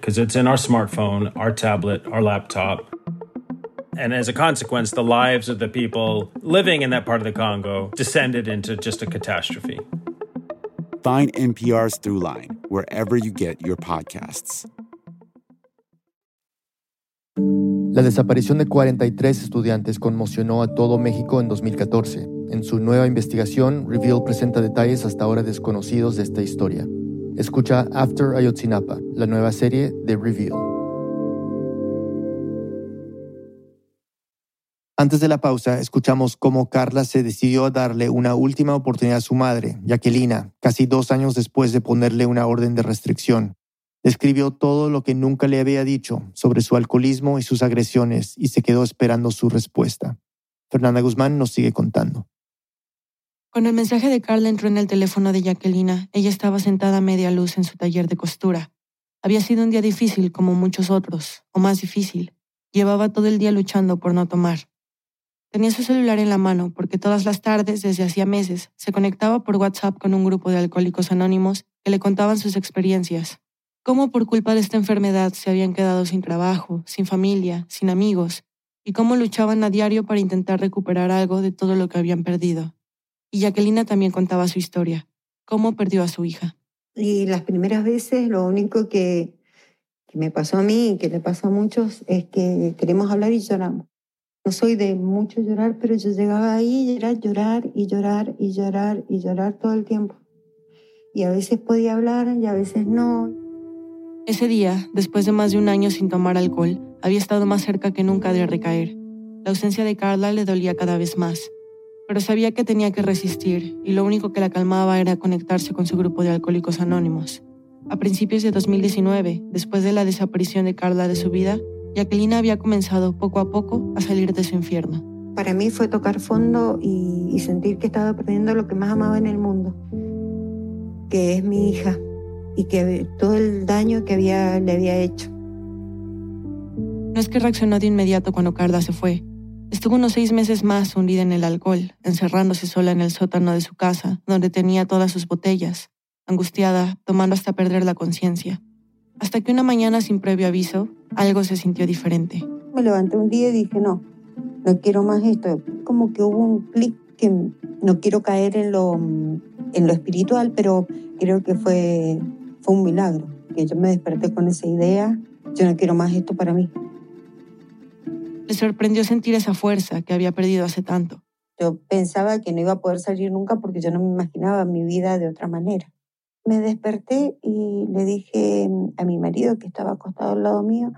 because it's in our smartphone, our tablet, our laptop. And as a consequence, the lives of the people living in that part of the Congo descended into just a catastrophe. Find NPR's Throughline wherever you get your podcasts. La desaparición de 43 estudiantes conmocionó a todo México en 2014. En su nueva investigación, Reveal presenta detalles hasta ahora desconocidos de esta historia. Escucha After Ayotzinapa, la nueva serie de Reveal. Antes de la pausa, escuchamos cómo Carla se decidió a darle una última oportunidad a su madre, Jacquelina, casi dos años después de ponerle una orden de restricción. Describió todo lo que nunca le había dicho sobre su alcoholismo y sus agresiones y se quedó esperando su respuesta. Fernanda Guzmán nos sigue contando. Cuando el mensaje de Carla entró en el teléfono de Jacquelina, ella estaba sentada a media luz en su taller de costura. Había sido un día difícil como muchos otros, o más difícil. Llevaba todo el día luchando por no tomar. Tenía su celular en la mano porque todas las tardes, desde hacía meses, se conectaba por WhatsApp con un grupo de alcohólicos anónimos que le contaban sus experiencias. Cómo por culpa de esta enfermedad se habían quedado sin trabajo, sin familia, sin amigos, y cómo luchaban a diario para intentar recuperar algo de todo lo que habían perdido. Y Jacquelina también contaba su historia, cómo perdió a su hija. Y las primeras veces lo único que, que me pasó a mí y que le pasa a muchos es que queremos hablar y lloramos. No soy de mucho llorar, pero yo llegaba ahí y era llorar y llorar y llorar y llorar todo el tiempo. Y a veces podía hablar y a veces no. Ese día, después de más de un año sin tomar alcohol, había estado más cerca que nunca de recaer. La ausencia de Carla le dolía cada vez más pero sabía que tenía que resistir y lo único que la calmaba era conectarse con su grupo de alcohólicos anónimos. A principios de 2019, después de la desaparición de Carla de su vida, Jacqueline había comenzado poco a poco a salir de su infierno. Para mí fue tocar fondo y, sentir que estaba perdiendo lo que más amaba en el mundo, que es mi hija y que todo el daño que había, le había hecho. No es que reaccionó de inmediato cuando Carla se fue, Estuvo unos seis meses más hundida en el alcohol, encerrándose sola en el sótano de su casa, donde tenía todas sus botellas, angustiada, tomando hasta perder la conciencia. Hasta que una mañana sin previo aviso, algo se sintió diferente. Me levanté un día y dije, no, no quiero más esto. Como que hubo un clic que no quiero caer en lo, en lo espiritual, pero creo que fue, fue un milagro, que yo me desperté con esa idea, yo no quiero más esto para mí. Le sorprendió sentir esa fuerza que había perdido hace tanto. Yo pensaba que no iba a poder salir nunca porque yo no me imaginaba mi vida de otra manera. Me desperté y le dije a mi marido que estaba acostado al lado mío,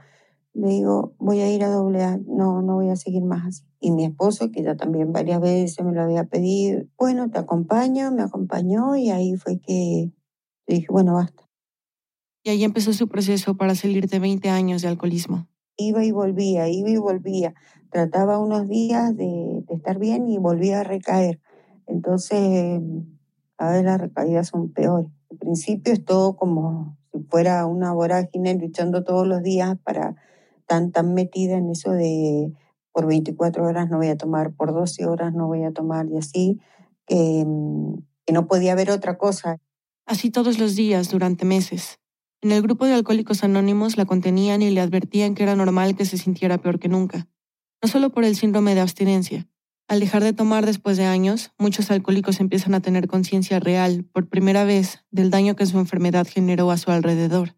le digo, voy a ir a doble A, no, no voy a seguir más así. Y mi esposo, que ya también varias veces me lo había pedido, bueno, te acompaño, me acompañó y ahí fue que dije, bueno, basta. Y ahí empezó su proceso para salir de 20 años de alcoholismo iba y volvía, iba y volvía. Trataba unos días de, estar bien y volvía a recaer. Entonces, cada vez las recaídas son peores. Al principio es todo como si fuera una vorágine luchando todos los días para tan tan metida en eso de por 24 horas no voy a tomar, por 12 horas no voy a tomar y así, que, que no podía haber otra cosa. Así todos los días, durante meses. En el grupo de alcohólicos anónimos la contenían y le advertían que era normal que se sintiera peor que nunca, no solo por el síndrome de abstinencia. Al dejar de tomar después de años, muchos alcohólicos empiezan a tener conciencia real, por primera vez, del daño que su enfermedad generó a su alrededor.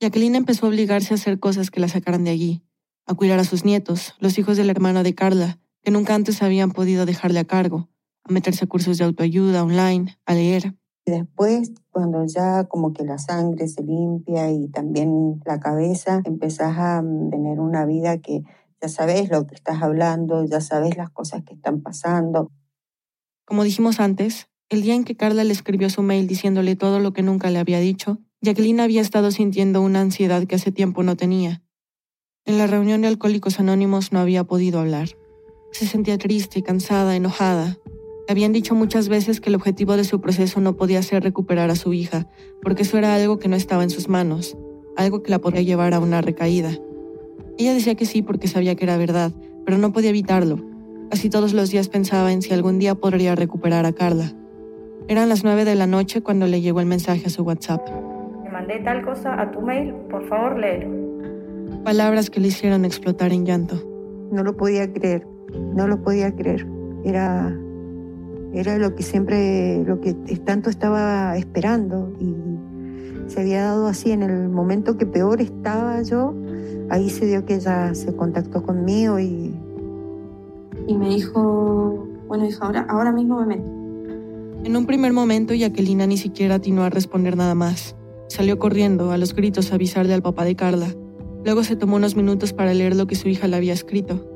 Jacqueline empezó a obligarse a hacer cosas que la sacaran de allí, a cuidar a sus nietos, los hijos del hermano de Carla, que nunca antes habían podido dejarle a cargo, a meterse a cursos de autoayuda online, a leer. Y después, cuando ya como que la sangre se limpia y también la cabeza, empezás a mm, tener una vida que ya sabes lo que estás hablando, ya sabes las cosas que están pasando. Como dijimos antes, el día en que Carla le escribió su mail diciéndole todo lo que nunca le había dicho, Jacqueline había estado sintiendo una ansiedad que hace tiempo no tenía. En la reunión de Alcohólicos Anónimos no había podido hablar. Se sentía triste, cansada, enojada. Le habían dicho muchas veces que el objetivo de su proceso no podía ser recuperar a su hija, porque eso era algo que no estaba en sus manos, algo que la podía llevar a una recaída. Ella decía que sí porque sabía que era verdad, pero no podía evitarlo. Casi todos los días pensaba en si algún día podría recuperar a Carla. Eran las nueve de la noche cuando le llegó el mensaje a su WhatsApp. Te mandé tal cosa a tu mail, por favor léelo. Palabras que le hicieron explotar en llanto. No lo podía creer, no lo podía creer. Era, era lo que siempre, lo que tanto estaba esperando y se había dado así en el momento que peor estaba yo. Ahí se dio que ella se contactó conmigo y... Y me dijo, bueno hija, ahora, ahora mismo me meto. En un primer momento, Jacquelina ni siquiera atinó a responder nada más. Salió corriendo, a los gritos, a avisarle al papá de Carla. Luego se tomó unos minutos para leer lo que su hija le había escrito.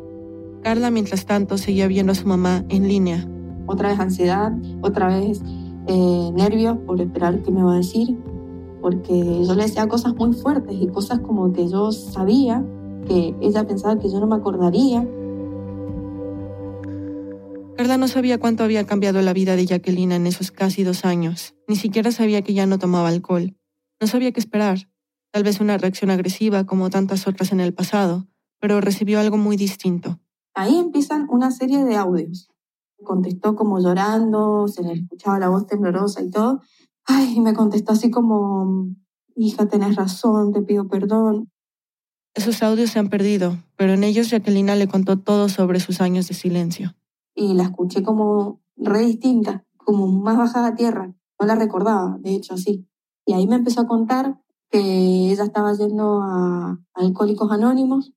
Carla, mientras tanto, seguía viendo a su mamá en línea. Otra vez ansiedad, otra vez eh, nervios por esperar qué me va a decir, porque yo le decía cosas muy fuertes y cosas como que yo sabía que ella pensaba que yo no me acordaría. Carla no sabía cuánto había cambiado la vida de Jacqueline en esos casi dos años. Ni siquiera sabía que ya no tomaba alcohol. No sabía qué esperar tal vez una reacción agresiva como tantas otras en el pasado, pero recibió algo muy distinto. Ahí empiezan una serie de audios. Contestó como llorando, se le escuchaba la voz temblorosa y todo. Ay, y me contestó así como, hija, tenés razón, te pido perdón. Esos audios se han perdido, pero en ellos Jacquelina le contó todo sobre sus años de silencio. Y la escuché como re distinta, como más bajada a tierra. No la recordaba, de hecho, así. Y ahí me empezó a contar que ella estaba yendo a, Alcohólicos Anónimos,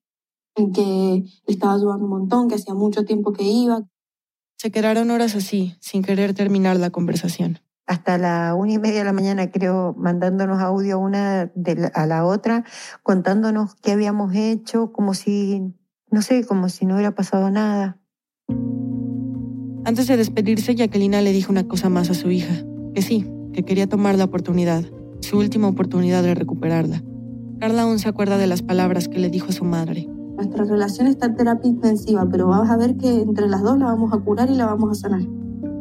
que le estaba ayudando un montón, que hacía mucho tiempo que iba. Se quedaron horas así, sin querer terminar la conversación. Hasta la una y media de la mañana, creo, mandándonos audio una a la otra, contándonos qué habíamos hecho, como si, no sé, como si no hubiera pasado nada. Antes de despedirse, Jacquelina le dijo una cosa más a su hija, que sí, que quería tomar la oportunidad, su última oportunidad de recuperarla. Carla aún se acuerda de las palabras que le dijo a su madre. Nuestra relación está en terapia intensiva, pero vas a ver que entre las dos la vamos a curar y la vamos a sanar.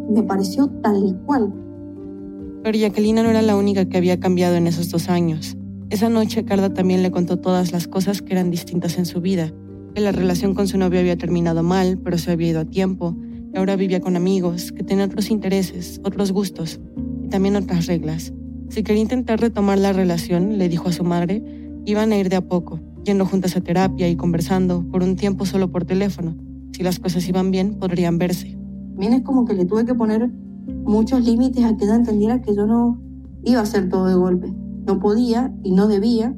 Me pareció tal cual. Pero Jacqueline no era la única que había cambiado en esos dos años. Esa noche Carla también le contó todas las cosas que eran distintas en su vida, que la relación con su novio había terminado mal, pero se había ido a tiempo, que ahora vivía con amigos, que tenía otros intereses, otros gustos y también otras reglas. Si quería intentar retomar la relación, le dijo a su madre, iban a ir de a poco, yendo juntas a terapia y conversando por un tiempo solo por teléfono. Si las cosas iban bien, podrían verse. También es como que le tuve que poner muchos límites a que ella entendiera que yo no iba a hacer todo de golpe. No podía y no debía.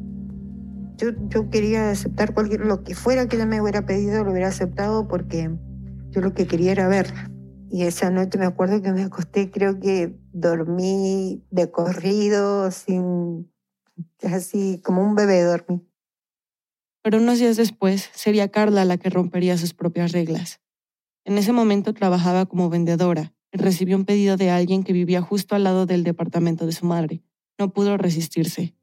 Yo, yo quería aceptar cualquier, lo que fuera que ella me hubiera pedido, lo hubiera aceptado porque yo lo que quería era verla. Y esa noche me acuerdo que me acosté, creo que dormí de corrido, sin, así como un bebé dormí. Pero unos días después sería Carla la que rompería sus propias reglas. En ese momento trabajaba como vendedora y recibió un pedido de alguien que vivía justo al lado del departamento de su madre. No pudo resistirse.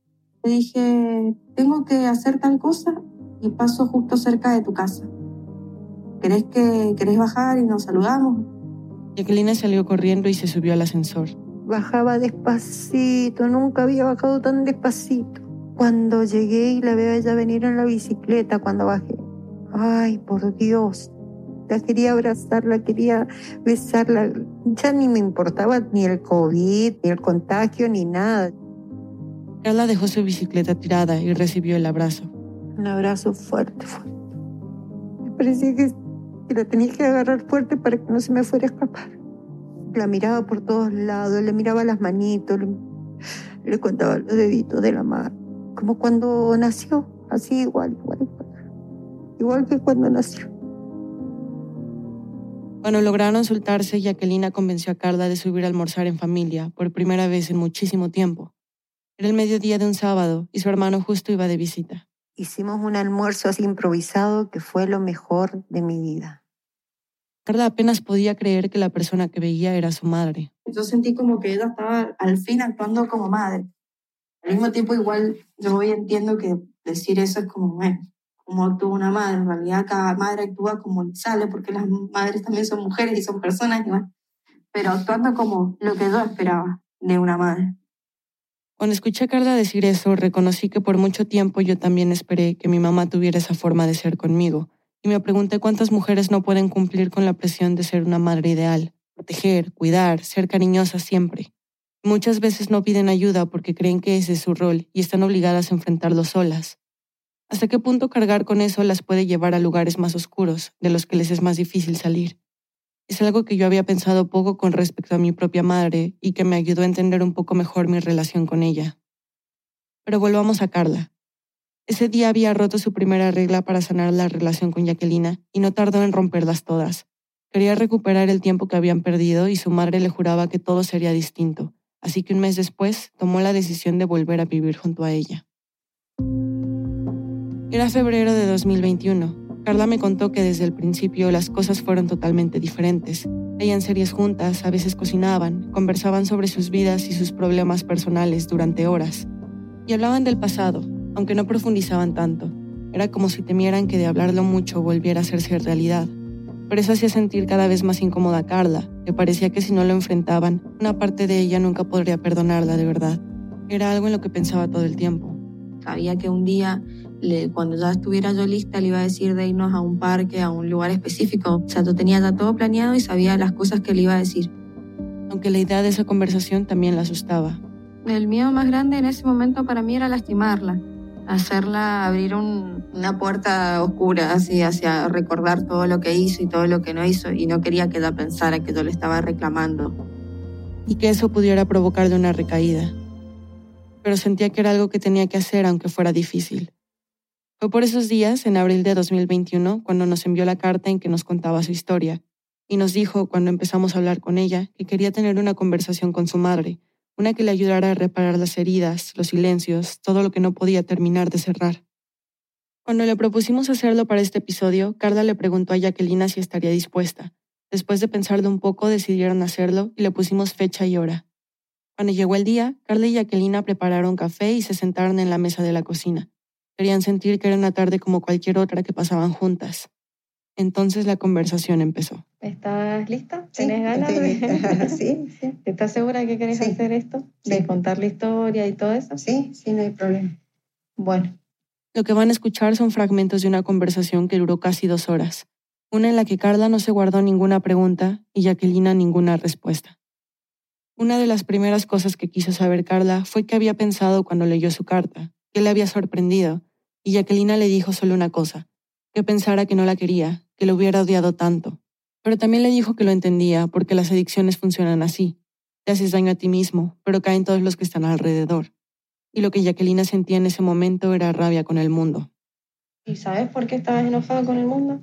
Le dije, tengo que hacer tal cosa y paso justo cerca de tu casa. ¿Querés, que, ¿Querés bajar y nos saludamos? Jacqueline salió corriendo y se subió al ascensor. bajaba despacito, nunca había bajado tan despacito. Cuando llegué y la veo a ella venir en la bicicleta, cuando bajé, ay, por Dios, la quería abrazar, la quería besarla. Ya ni me importaba ni el COVID, ni el contagio, ni nada. Carla dejó su bicicleta tirada y recibió el abrazo. Un abrazo fuerte, fuerte. Me parecía que, la tenía que agarrar fuerte para que no se me fuera a escapar. La miraba por todos lados, le miraba las manitos, le, le contaba los deditos de la mano. Como cuando nació, así igual, igual, igual. Igual que cuando nació. Cuando lograron soltarse, Jacquelina convenció a Carla de subir a almorzar en familia por primera vez en muchísimo tiempo. Era el mediodía de un sábado y su hermano justo iba de visita. Hicimos un almuerzo así improvisado que fue lo mejor de mi vida. Carla apenas podía creer que la persona que veía era su madre. Yo sentí como que ella estaba al fin actuando como madre. Al mismo tiempo, igual yo hoy entiendo que decir eso es como, bueno, como actúa una madre. En realidad, cada madre actúa como sale, porque las madres también son mujeres y son personas, pero actuando como lo que yo esperaba de una madre. Cuando escuché a Carla decir eso, reconocí que por mucho tiempo yo también esperé que mi mamá tuviera esa forma de ser conmigo, y me pregunté cuántas mujeres no pueden cumplir con la presión de ser una madre ideal, proteger, cuidar, ser cariñosa siempre. Muchas veces no piden ayuda porque creen que ese es su rol y están obligadas a enfrentarlo solas. ¿Hasta qué punto cargar con eso las puede llevar a lugares más oscuros, de los que les es más difícil salir? Es algo que yo había pensado poco con respecto a mi propia madre y que me ayudó a entender un poco mejor mi relación con ella. Pero volvamos a Carla. Ese día había roto su primera regla para sanar la relación con Jacquelina y no tardó en romperlas todas. Quería recuperar el tiempo que habían perdido y su madre le juraba que todo sería distinto, así que un mes después tomó la decisión de volver a vivir junto a ella. Era febrero de 2021 Carla me contó que desde el principio las cosas fueron totalmente diferentes. Veían series juntas, a veces cocinaban, conversaban sobre sus vidas y sus problemas personales durante horas. Y hablaban del pasado, aunque no profundizaban tanto. Era como si temieran que de hablarlo mucho volviera a hacerse realidad. Pero eso hacía sentir cada vez más incómoda a Carla, que parecía que si no lo enfrentaban, una parte de ella nunca podría perdonarla de verdad. Era algo en lo que pensaba todo el tiempo. Sabía que un día cuando ya estuviera yo lista, le iba a decir de irnos a un parque, a un lugar específico. O sea, yo tenía ya todo planeado y sabía las cosas que le iba a decir. Aunque la idea de esa conversación también la asustaba. El miedo más grande en ese momento para mí era lastimarla, hacerla abrir una puerta oscura así hacia recordar todo lo que hizo y todo lo que no hizo y no quería que ella pensara que yo le estaba reclamando. Y que eso pudiera provocarle una recaída. Pero sentía que era algo que tenía que hacer aunque fuera difícil. Fue por esos días, en abril de 2021, cuando nos envió la carta en que nos contaba su historia, y nos dijo, cuando empezamos a hablar con ella, que quería tener una conversación con su madre, una que le ayudara a reparar las heridas, los silencios, todo lo que no podía terminar de cerrar. Cuando le propusimos hacerlo para este episodio, Carla le preguntó a Jacquelina si estaría dispuesta. Después de pensarlo un poco, decidieron hacerlo y le pusimos fecha y hora. Cuando llegó el día, Carla y Jacquelina prepararon café y se sentaron en la mesa de la cocina. Querían sentir que era una tarde como cualquier otra que pasaban juntas. Entonces la conversación empezó. ¿Estás lista? ¿Tienes ganas de...? sí, sí. ¿Estás segura que querés hacer esto? ¿De contar la historia y todo eso? Sí, sí, no hay problema. Bueno. Lo que van a escuchar son fragmentos de una conversación que duró casi dos horas. Una en la que Carla no se guardó ninguna pregunta y Jacquelina ninguna respuesta. Una de las primeras cosas que quiso saber Carla fue qué había pensado cuando leyó su carta, qué le había sorprendido, y Jacquelina le dijo solo una cosa, que pensara que no la quería, que lo hubiera odiado tanto. Pero también le dijo que lo entendía, porque las adicciones funcionan así. Te haces daño a ti mismo, pero caen todos los que están alrededor. Y lo que Jacquelina sentía en ese momento era rabia con el mundo. ¿Y sabes por qué estabas enojada con el mundo?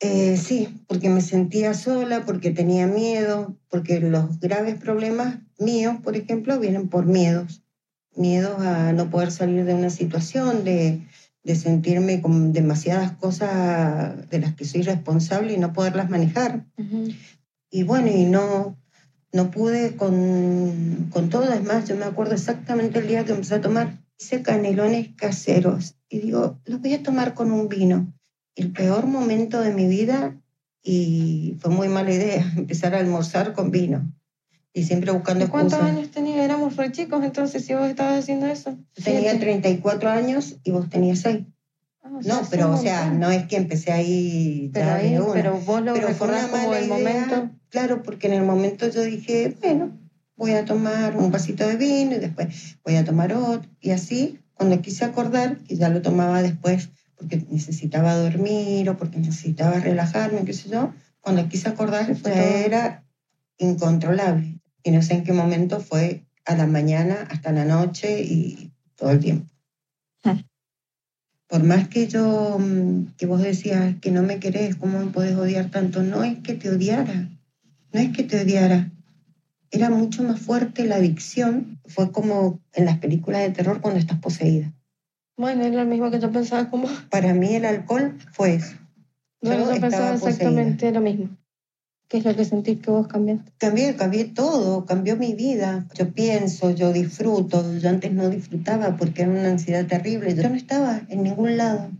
Eh, sí, porque me sentía sola, porque tenía miedo, porque los graves problemas míos, por ejemplo, vienen por miedos. Miedos a no poder salir de una situación, de, de sentirme con demasiadas cosas de las que soy responsable y no poderlas manejar. Y bueno, y no, no pude con, con todo. Es más, yo me acuerdo exactamente el día que empecé a tomar. Hice canelones caseros y digo, los voy a tomar con un vino. El peor momento de mi vida y fue muy mala idea empezar a almorzar con vino. Y siempre buscando ¿Cuántos excusas. años tenías? Éramos re chicos, entonces, si vos estabas haciendo eso. Tenía Siete. 34 años y vos tenías 6. Ah, o sea, No, pero o sea, no es que empecé ahí Pero ya ahí- pero vos lo Pero fue recordás como el idea, momento. Claro, porque en el momento yo dije, bueno, voy a tomar un vasito de vino y después voy a tomar otro. Y así, cuando quise acordar, que ya lo tomaba después porque necesitaba dormir o porque necesitaba relajarme, qué sé yo, cuando quise acordar ya era incontrolable. Y no sé en qué momento fue a la mañana hasta la noche y todo el tiempo. Por más que yo, mm, que vos decías que no me querés, ¿cómo me podés odiar tanto? No es que te odiara, no es que te odiara. Era mucho más fuerte la adicción. Fue como en las películas de terror cuando estás poseída. Bueno, es lo mismo que yo pensaba como... Para mí el alcohol fue eso. Bueno, yo estaba pensaba poseída. exactamente lo mismo. ¿Qué es lo que sentís que vos cambiaste? Cambié, cambié todo, cambió mi vida. Yo pienso, yo disfruto. Yo antes no disfrutaba porque era una ansiedad terrible. Yo no estaba en ningún lado.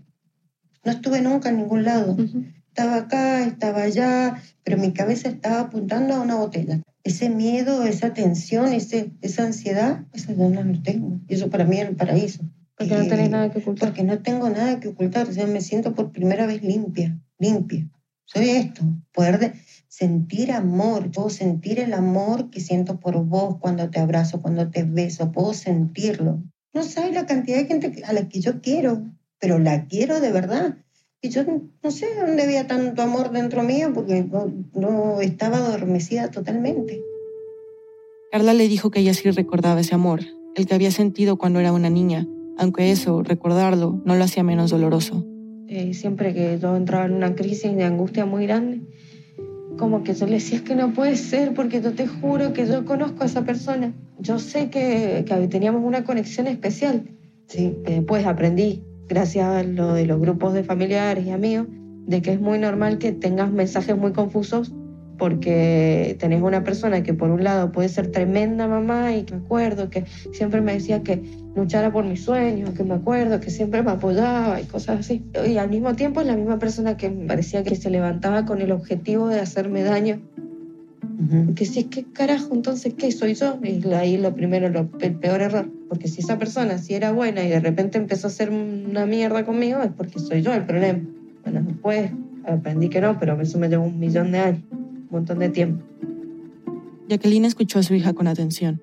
No estuve nunca en ningún lado. Estaba acá, estaba allá, pero mi cabeza estaba apuntando a una botella. Ese miedo, esa tensión, ese, esa ansiedad, esa yo no lo tengo. Y eso para mí es el paraíso. Porque no tenés nada que ocultar. Porque no tengo nada que ocultar. O sea, me siento por primera vez limpia, limpia. Soy esto, poder de- sentir amor. Puedo sentir el amor que siento por vos cuando te abrazo, cuando te beso. Puedo sentirlo. No sabes la cantidad de gente a la que yo quiero, pero la quiero de verdad. Y yo no sé dónde había tanto amor dentro mío porque no, no estaba adormecida totalmente. Carla le dijo que ella sí recordaba ese amor, el que había sentido cuando era una niña, aunque eso, recordarlo, no lo hacía menos doloroso. Eh, siempre que yo entraba en una crisis de angustia muy grande, como que yo le decía, es que no puede ser, porque yo te juro que yo conozco a esa persona. Yo sé que, que teníamos una conexión especial. Sí. Que después aprendí, gracias a lo de los grupos de familiares y amigos, de que es muy normal que tengas mensajes muy confusos porque tenés una persona que por un lado puede ser tremenda mamá y que me acuerdo que siempre me decía que luchara por mis sueños, que me acuerdo que siempre me apoyaba y cosas así. Y al mismo tiempo es la misma persona que me parecía que se levantaba con el objetivo de hacerme daño. Porque si es que carajo, entonces, ¿qué soy yo? Y ahí lo primero, lo- el peor error. Porque si esa persona si era buena y de repente empezó a hacer una mierda conmigo, es porque soy yo el problema. Bueno, después aprendí que no, pero eso me llevó un millón de años, montón de tiempo. Jacqueline escuchó a su hija con atención.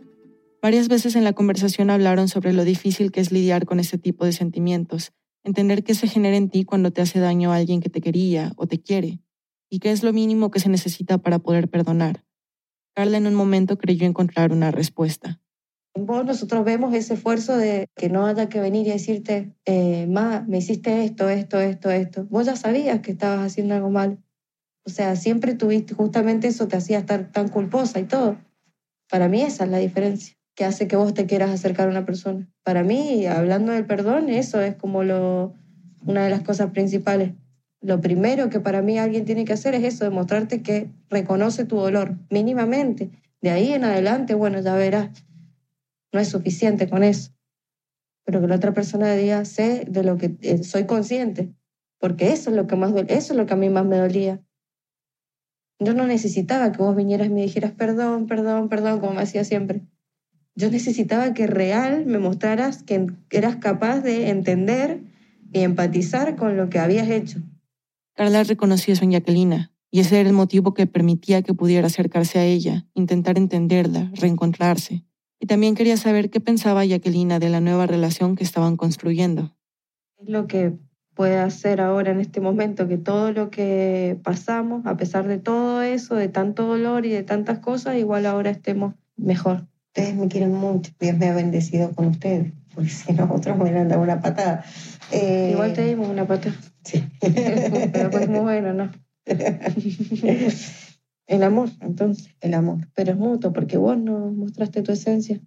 Varias veces en la conversación hablaron sobre lo difícil que es lidiar con ese tipo de sentimientos, entender qué se genera en ti cuando te hace daño a alguien que te quería o te quiere, y qué es lo mínimo que se necesita para poder perdonar. Carla en un momento creyó encontrar una respuesta. Vos nosotros vemos ese esfuerzo de que no haya que venir y decirte, eh, ma, me hiciste esto, esto, esto, esto. Vos ya sabías que estabas haciendo algo mal. O sea, siempre tuviste, justamente eso te hacía estar tan culposa y todo. Para mí esa es la diferencia que hace que vos te quieras acercar a una persona. Para mí, hablando del perdón, eso es como lo, una de las cosas principales. Lo primero que para mí alguien tiene que hacer es eso, demostrarte que reconoce tu dolor, mínimamente. De ahí en adelante, bueno, ya verás, no es suficiente con eso. Pero que la otra persona diga, sé de lo que eh, soy consciente, porque eso es lo que más eso es lo que a mí más me dolía. Yo no necesitaba que vos vinieras y me dijeras perdón, perdón, perdón, como me hacía siempre. Yo necesitaba que real me mostraras que eras capaz de entender y empatizar con lo que habías hecho. Carla reconoció eso en Jacquelina, y ese era el motivo que permitía que pudiera acercarse a ella, intentar entenderla, reencontrarse. Y también quería saber qué pensaba Jacquelina de la nueva relación que estaban construyendo. Es lo que puede hacer ahora en este momento, que todo lo que pasamos, a pesar de todo eso, de tanto dolor y de tantas cosas, igual ahora estemos mejor. Ustedes me quieren mucho. Dios me ha bendecido con ustedes. Porque si no, otros me hubieran dado una patada. Eh, Igual te dimos una pata. Sí. Pero pues muy bueno, ¿no? El amor, entonces. El amor. Pero es mutuo, porque vos no mostraste tu esencia.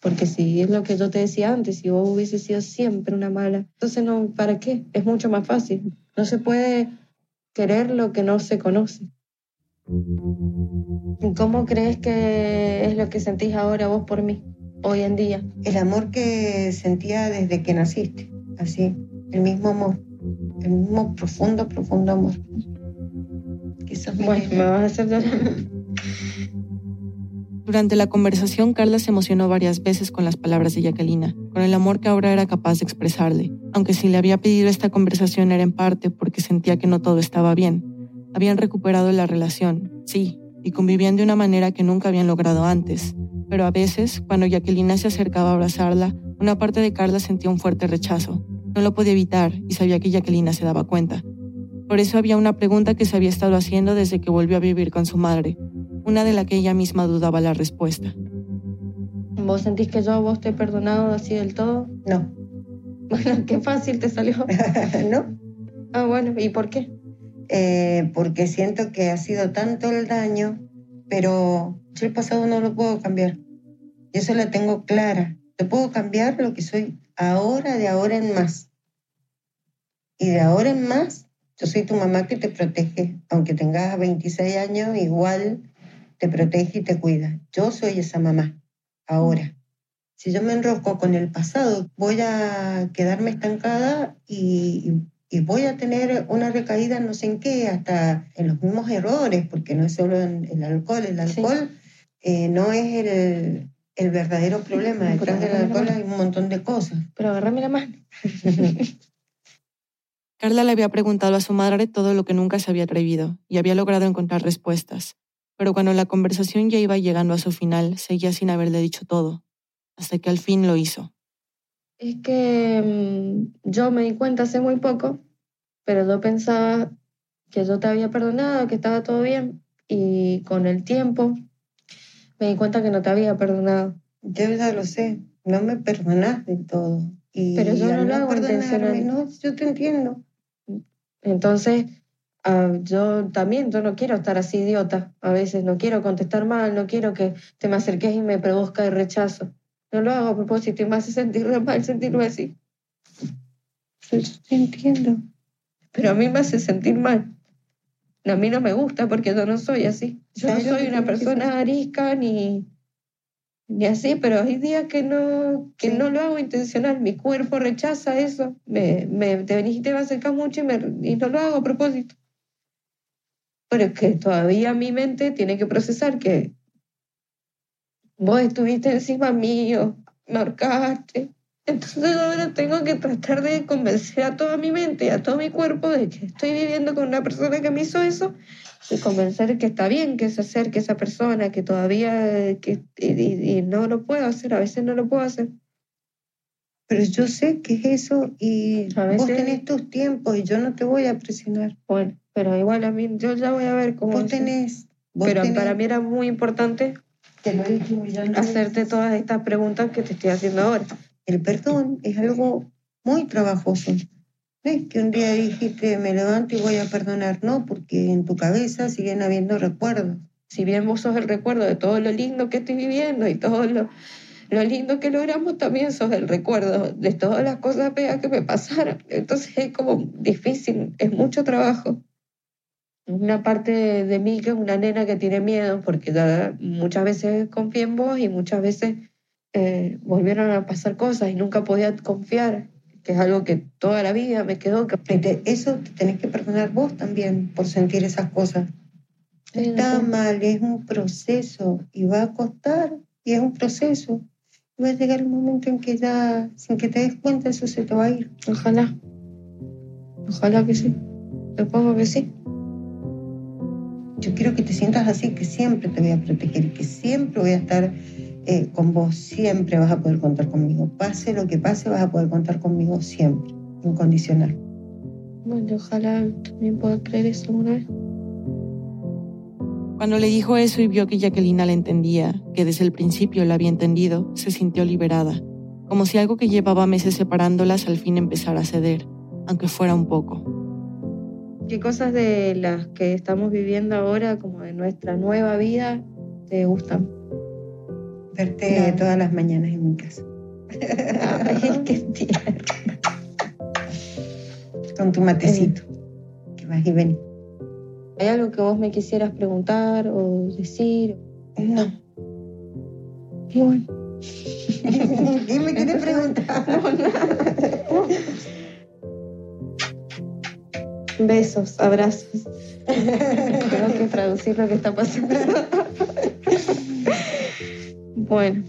Porque si es lo que yo te decía antes, si vos hubiese sido siempre una mala, entonces no, ¿para qué? Es mucho más fácil. No se puede querer lo que no se conoce. ¿Y cómo crees que es lo que sentís ahora vos por mí, hoy en día? El amor que sentía desde que naciste. Así. El mismo amor. El mismo profundo, profundo amor. Quizás Bueno, me vas a hacer llorar. Durante la conversación, Carla se emocionó varias veces con las palabras de Jacquelina, con el amor que ahora era capaz de expresarle, aunque si le había pedido esta conversación era en parte porque sentía que no todo estaba bien. Habían recuperado la relación, sí, y convivían de una manera que nunca habían logrado antes, pero a veces, cuando Jacquelina se acercaba a abrazarla, una parte de Carla sentía un fuerte rechazo. No lo podía evitar y sabía que Jacquelina se daba cuenta. Por eso había una pregunta que se había estado haciendo desde que volvió a vivir con su madre, una de la que ella misma dudaba la respuesta. ¿Vos sentís que yo a vos te he perdonado así del todo? No. Bueno, qué fácil te salió. no. Ah, bueno, ¿y por qué? Eh, porque siento que ha sido tanto el daño, pero yo el pasado no lo puedo cambiar. Yo eso la tengo clara. Yo puedo cambiar lo que soy ahora, de ahora en más. Y de ahora en más, yo soy tu mamá que te protege. Aunque tengas 26 años, igual te protege y te cuida. Yo soy esa mamá, ahora. Si yo me enrosco con el pasado, voy a quedarme estancada y, y voy a tener una recaída no sé en qué, hasta en los mismos errores, porque no es solo en el alcohol. El alcohol eh, no es el, el verdadero problema. Detrás del alcohol hay un montón de cosas. Pero agárrame la mano. Carla le había preguntado a su madre todo lo que nunca se había atrevido y había logrado encontrar respuestas. Pero cuando la conversación ya iba llegando a su final, seguía sin haberle dicho todo, hasta que al fin lo hizo. Es que mm, yo me di cuenta hace muy poco, pero yo pensaba que yo te había perdonado, que estaba todo bien, y con el tiempo me di cuenta que no te había perdonado. Yo ya lo sé, no me perdonas de todo. Y Pero yo no lo hago perdonarme, intencional. no, yo te entiendo. Entonces, ah, yo también, yo no quiero estar así idiota. A veces no quiero contestar mal, no quiero que te me acerques y me produzca el rechazo. No lo hago a propósito y me hace sentir mal sentirme así. Yo te entiendo. Pero a mí me hace sentir mal. A mí no me gusta porque yo no soy así. Yo no soy una persona arisca ni, ni así, pero hay días que no, que no lo hago intencional. Mi cuerpo rechaza eso. Me, me, te venís y te me acercas mucho y, me, y no lo hago a propósito. Pero es que todavía mi mente tiene que procesar que vos estuviste encima mío, me ahorcaste. Entonces ahora tengo que tratar de convencer a toda mi mente y a todo mi cuerpo de que estoy viviendo con una persona que me hizo eso y convencer que está bien que se acerque esa persona, que todavía, que, y, y- y no lo puedo hacer, a veces no lo puedo hacer. Pero yo sé que es eso y A vos tenés tus tiempos y yo no te voy a presionar. Bueno, pero igual a mí, yo ya voy a ver cómo... Vos tenés, vos Pero tenés- para mí era muy importante te lo he dicho hacerte todas estas preguntas que te estoy haciendo ahora. El perdón es algo muy trabajoso. No es que un día dijiste me levanto y voy a perdonar, no, porque en tu cabeza siguen habiendo recuerdos. Si bien vos sos el recuerdo de todo lo lindo que estoy viviendo y todo lo, lo lindo que logramos, también sos el recuerdo de todas las cosas feas que me pasaron. Entonces es como difícil, es mucho trabajo. Una parte de, mí que es una nena que tiene miedo, porque ya muchas veces confié en vos y muchas veces eh, volvieron a pasar cosas y nunca podía confiar, que es algo que toda la vida me quedó. Que... Y te- Eso te tenés que perdonar vos también por sentir esas cosas. Sí, Está mal, es un proceso y va a costar y es un proceso. Y va a llegar el momento en que ya, sin que te des cuenta, eso se te va a ir. Ojalá. Ojalá que sí. Supongo que sí. Yo quiero que te sientas así, que siempre te voy a proteger y que siempre voy a estar eh, con vos. Siempre vas a poder contar conmigo. Pase lo que pase, vas a poder contar conmigo siempre, incondicional. Bueno, ojalá también pueda creer eso alguna vez. Cuando le dijo eso y vio que Jacquelina le entendía, que desde el principio la había entendido, se sintió liberada, como si algo que llevaba meses separándolas al fin empezara a ceder, aunque fuera un poco. ¿Qué cosas de las que estamos viviendo ahora, como de nuestra nueva vida, te gustan? Verte todas las mañanas en mi casa. Ay, qué tierno. Con tu matecito. Que vas y ven. ¿Hay algo que vos me quisieras preguntar o decir? No. Y bueno. ¿Qué me quieres preguntar? Besos, abrazos. Tengo que traducir lo que está pasando. Bueno,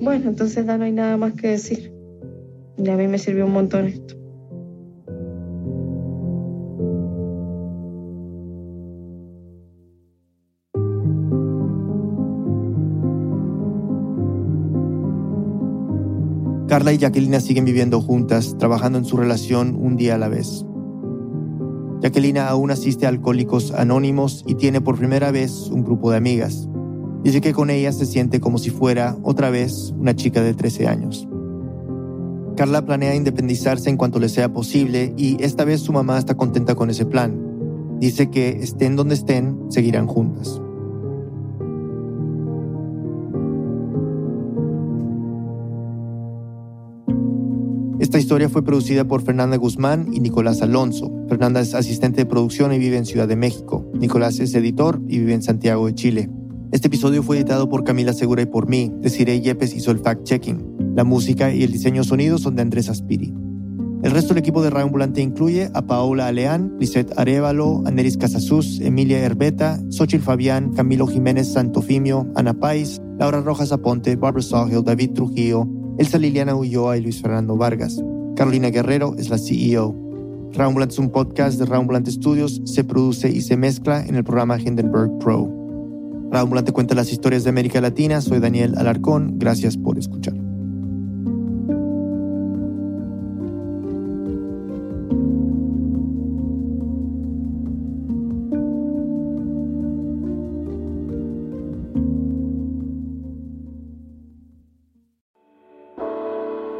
bueno, entonces ya no hay nada más que decir. Y a mí me sirvió un montón esto. Carla y Jacquelina siguen viviendo juntas, trabajando en su relación un día a la vez. Jacquelina aún asiste a Alcohólicos Anónimos y tiene por primera vez un grupo de amigas. Dice que con ellas se siente como si fuera, otra vez, una chica de 13 años. Carla planea independizarse en cuanto le sea posible y esta vez su mamá está contenta con ese plan. Dice que estén donde estén, seguirán juntas. Esta historia fue producida por Fernanda Guzmán y Nicolás Alonso. Fernanda es asistente de producción y vive en Ciudad de México. Nicolás es editor y vive en Santiago de Chile. Este episodio fue editado por Camila Segura y por mí. Desiree Yepes hizo el fact-checking. La música y el diseño sonido son de Andrés Aspiri. El resto del equipo de Radio Ambulante incluye a Paola Aleán, Lisette Arevalo, Aneris Casasus, Emilia Herbeta, Xochitl Fabián, Camilo Jiménez Santofimio, Ana Pais, Laura Rojas Aponte, Barbara Sawhill, David Trujillo, Elsa Liliana Ulloa y Luis Fernando Vargas. Carolina Guerrero es la CEO. Raumblant es un podcast de Raumblant Studios, se produce y se mezcla en el programa Hindenburg Pro. Raumblant cuenta las historias de América Latina, soy Daniel Alarcón, gracias por escuchar.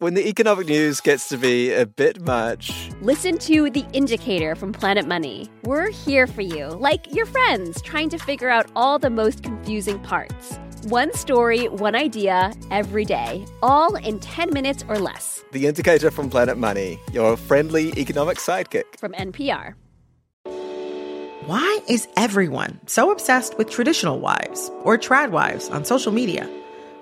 When the economic news gets to be a bit much, Listen to The Indicator from Planet Money. We're here for you, like your friends, trying to figure out all the most confusing parts. One story, one idea, every day, all in 10 minutes or less. the indicator from Planet Money, your friendly economic sidekick. From NPR. Why is everyone so obsessed with traditional wives or trad wives on social media?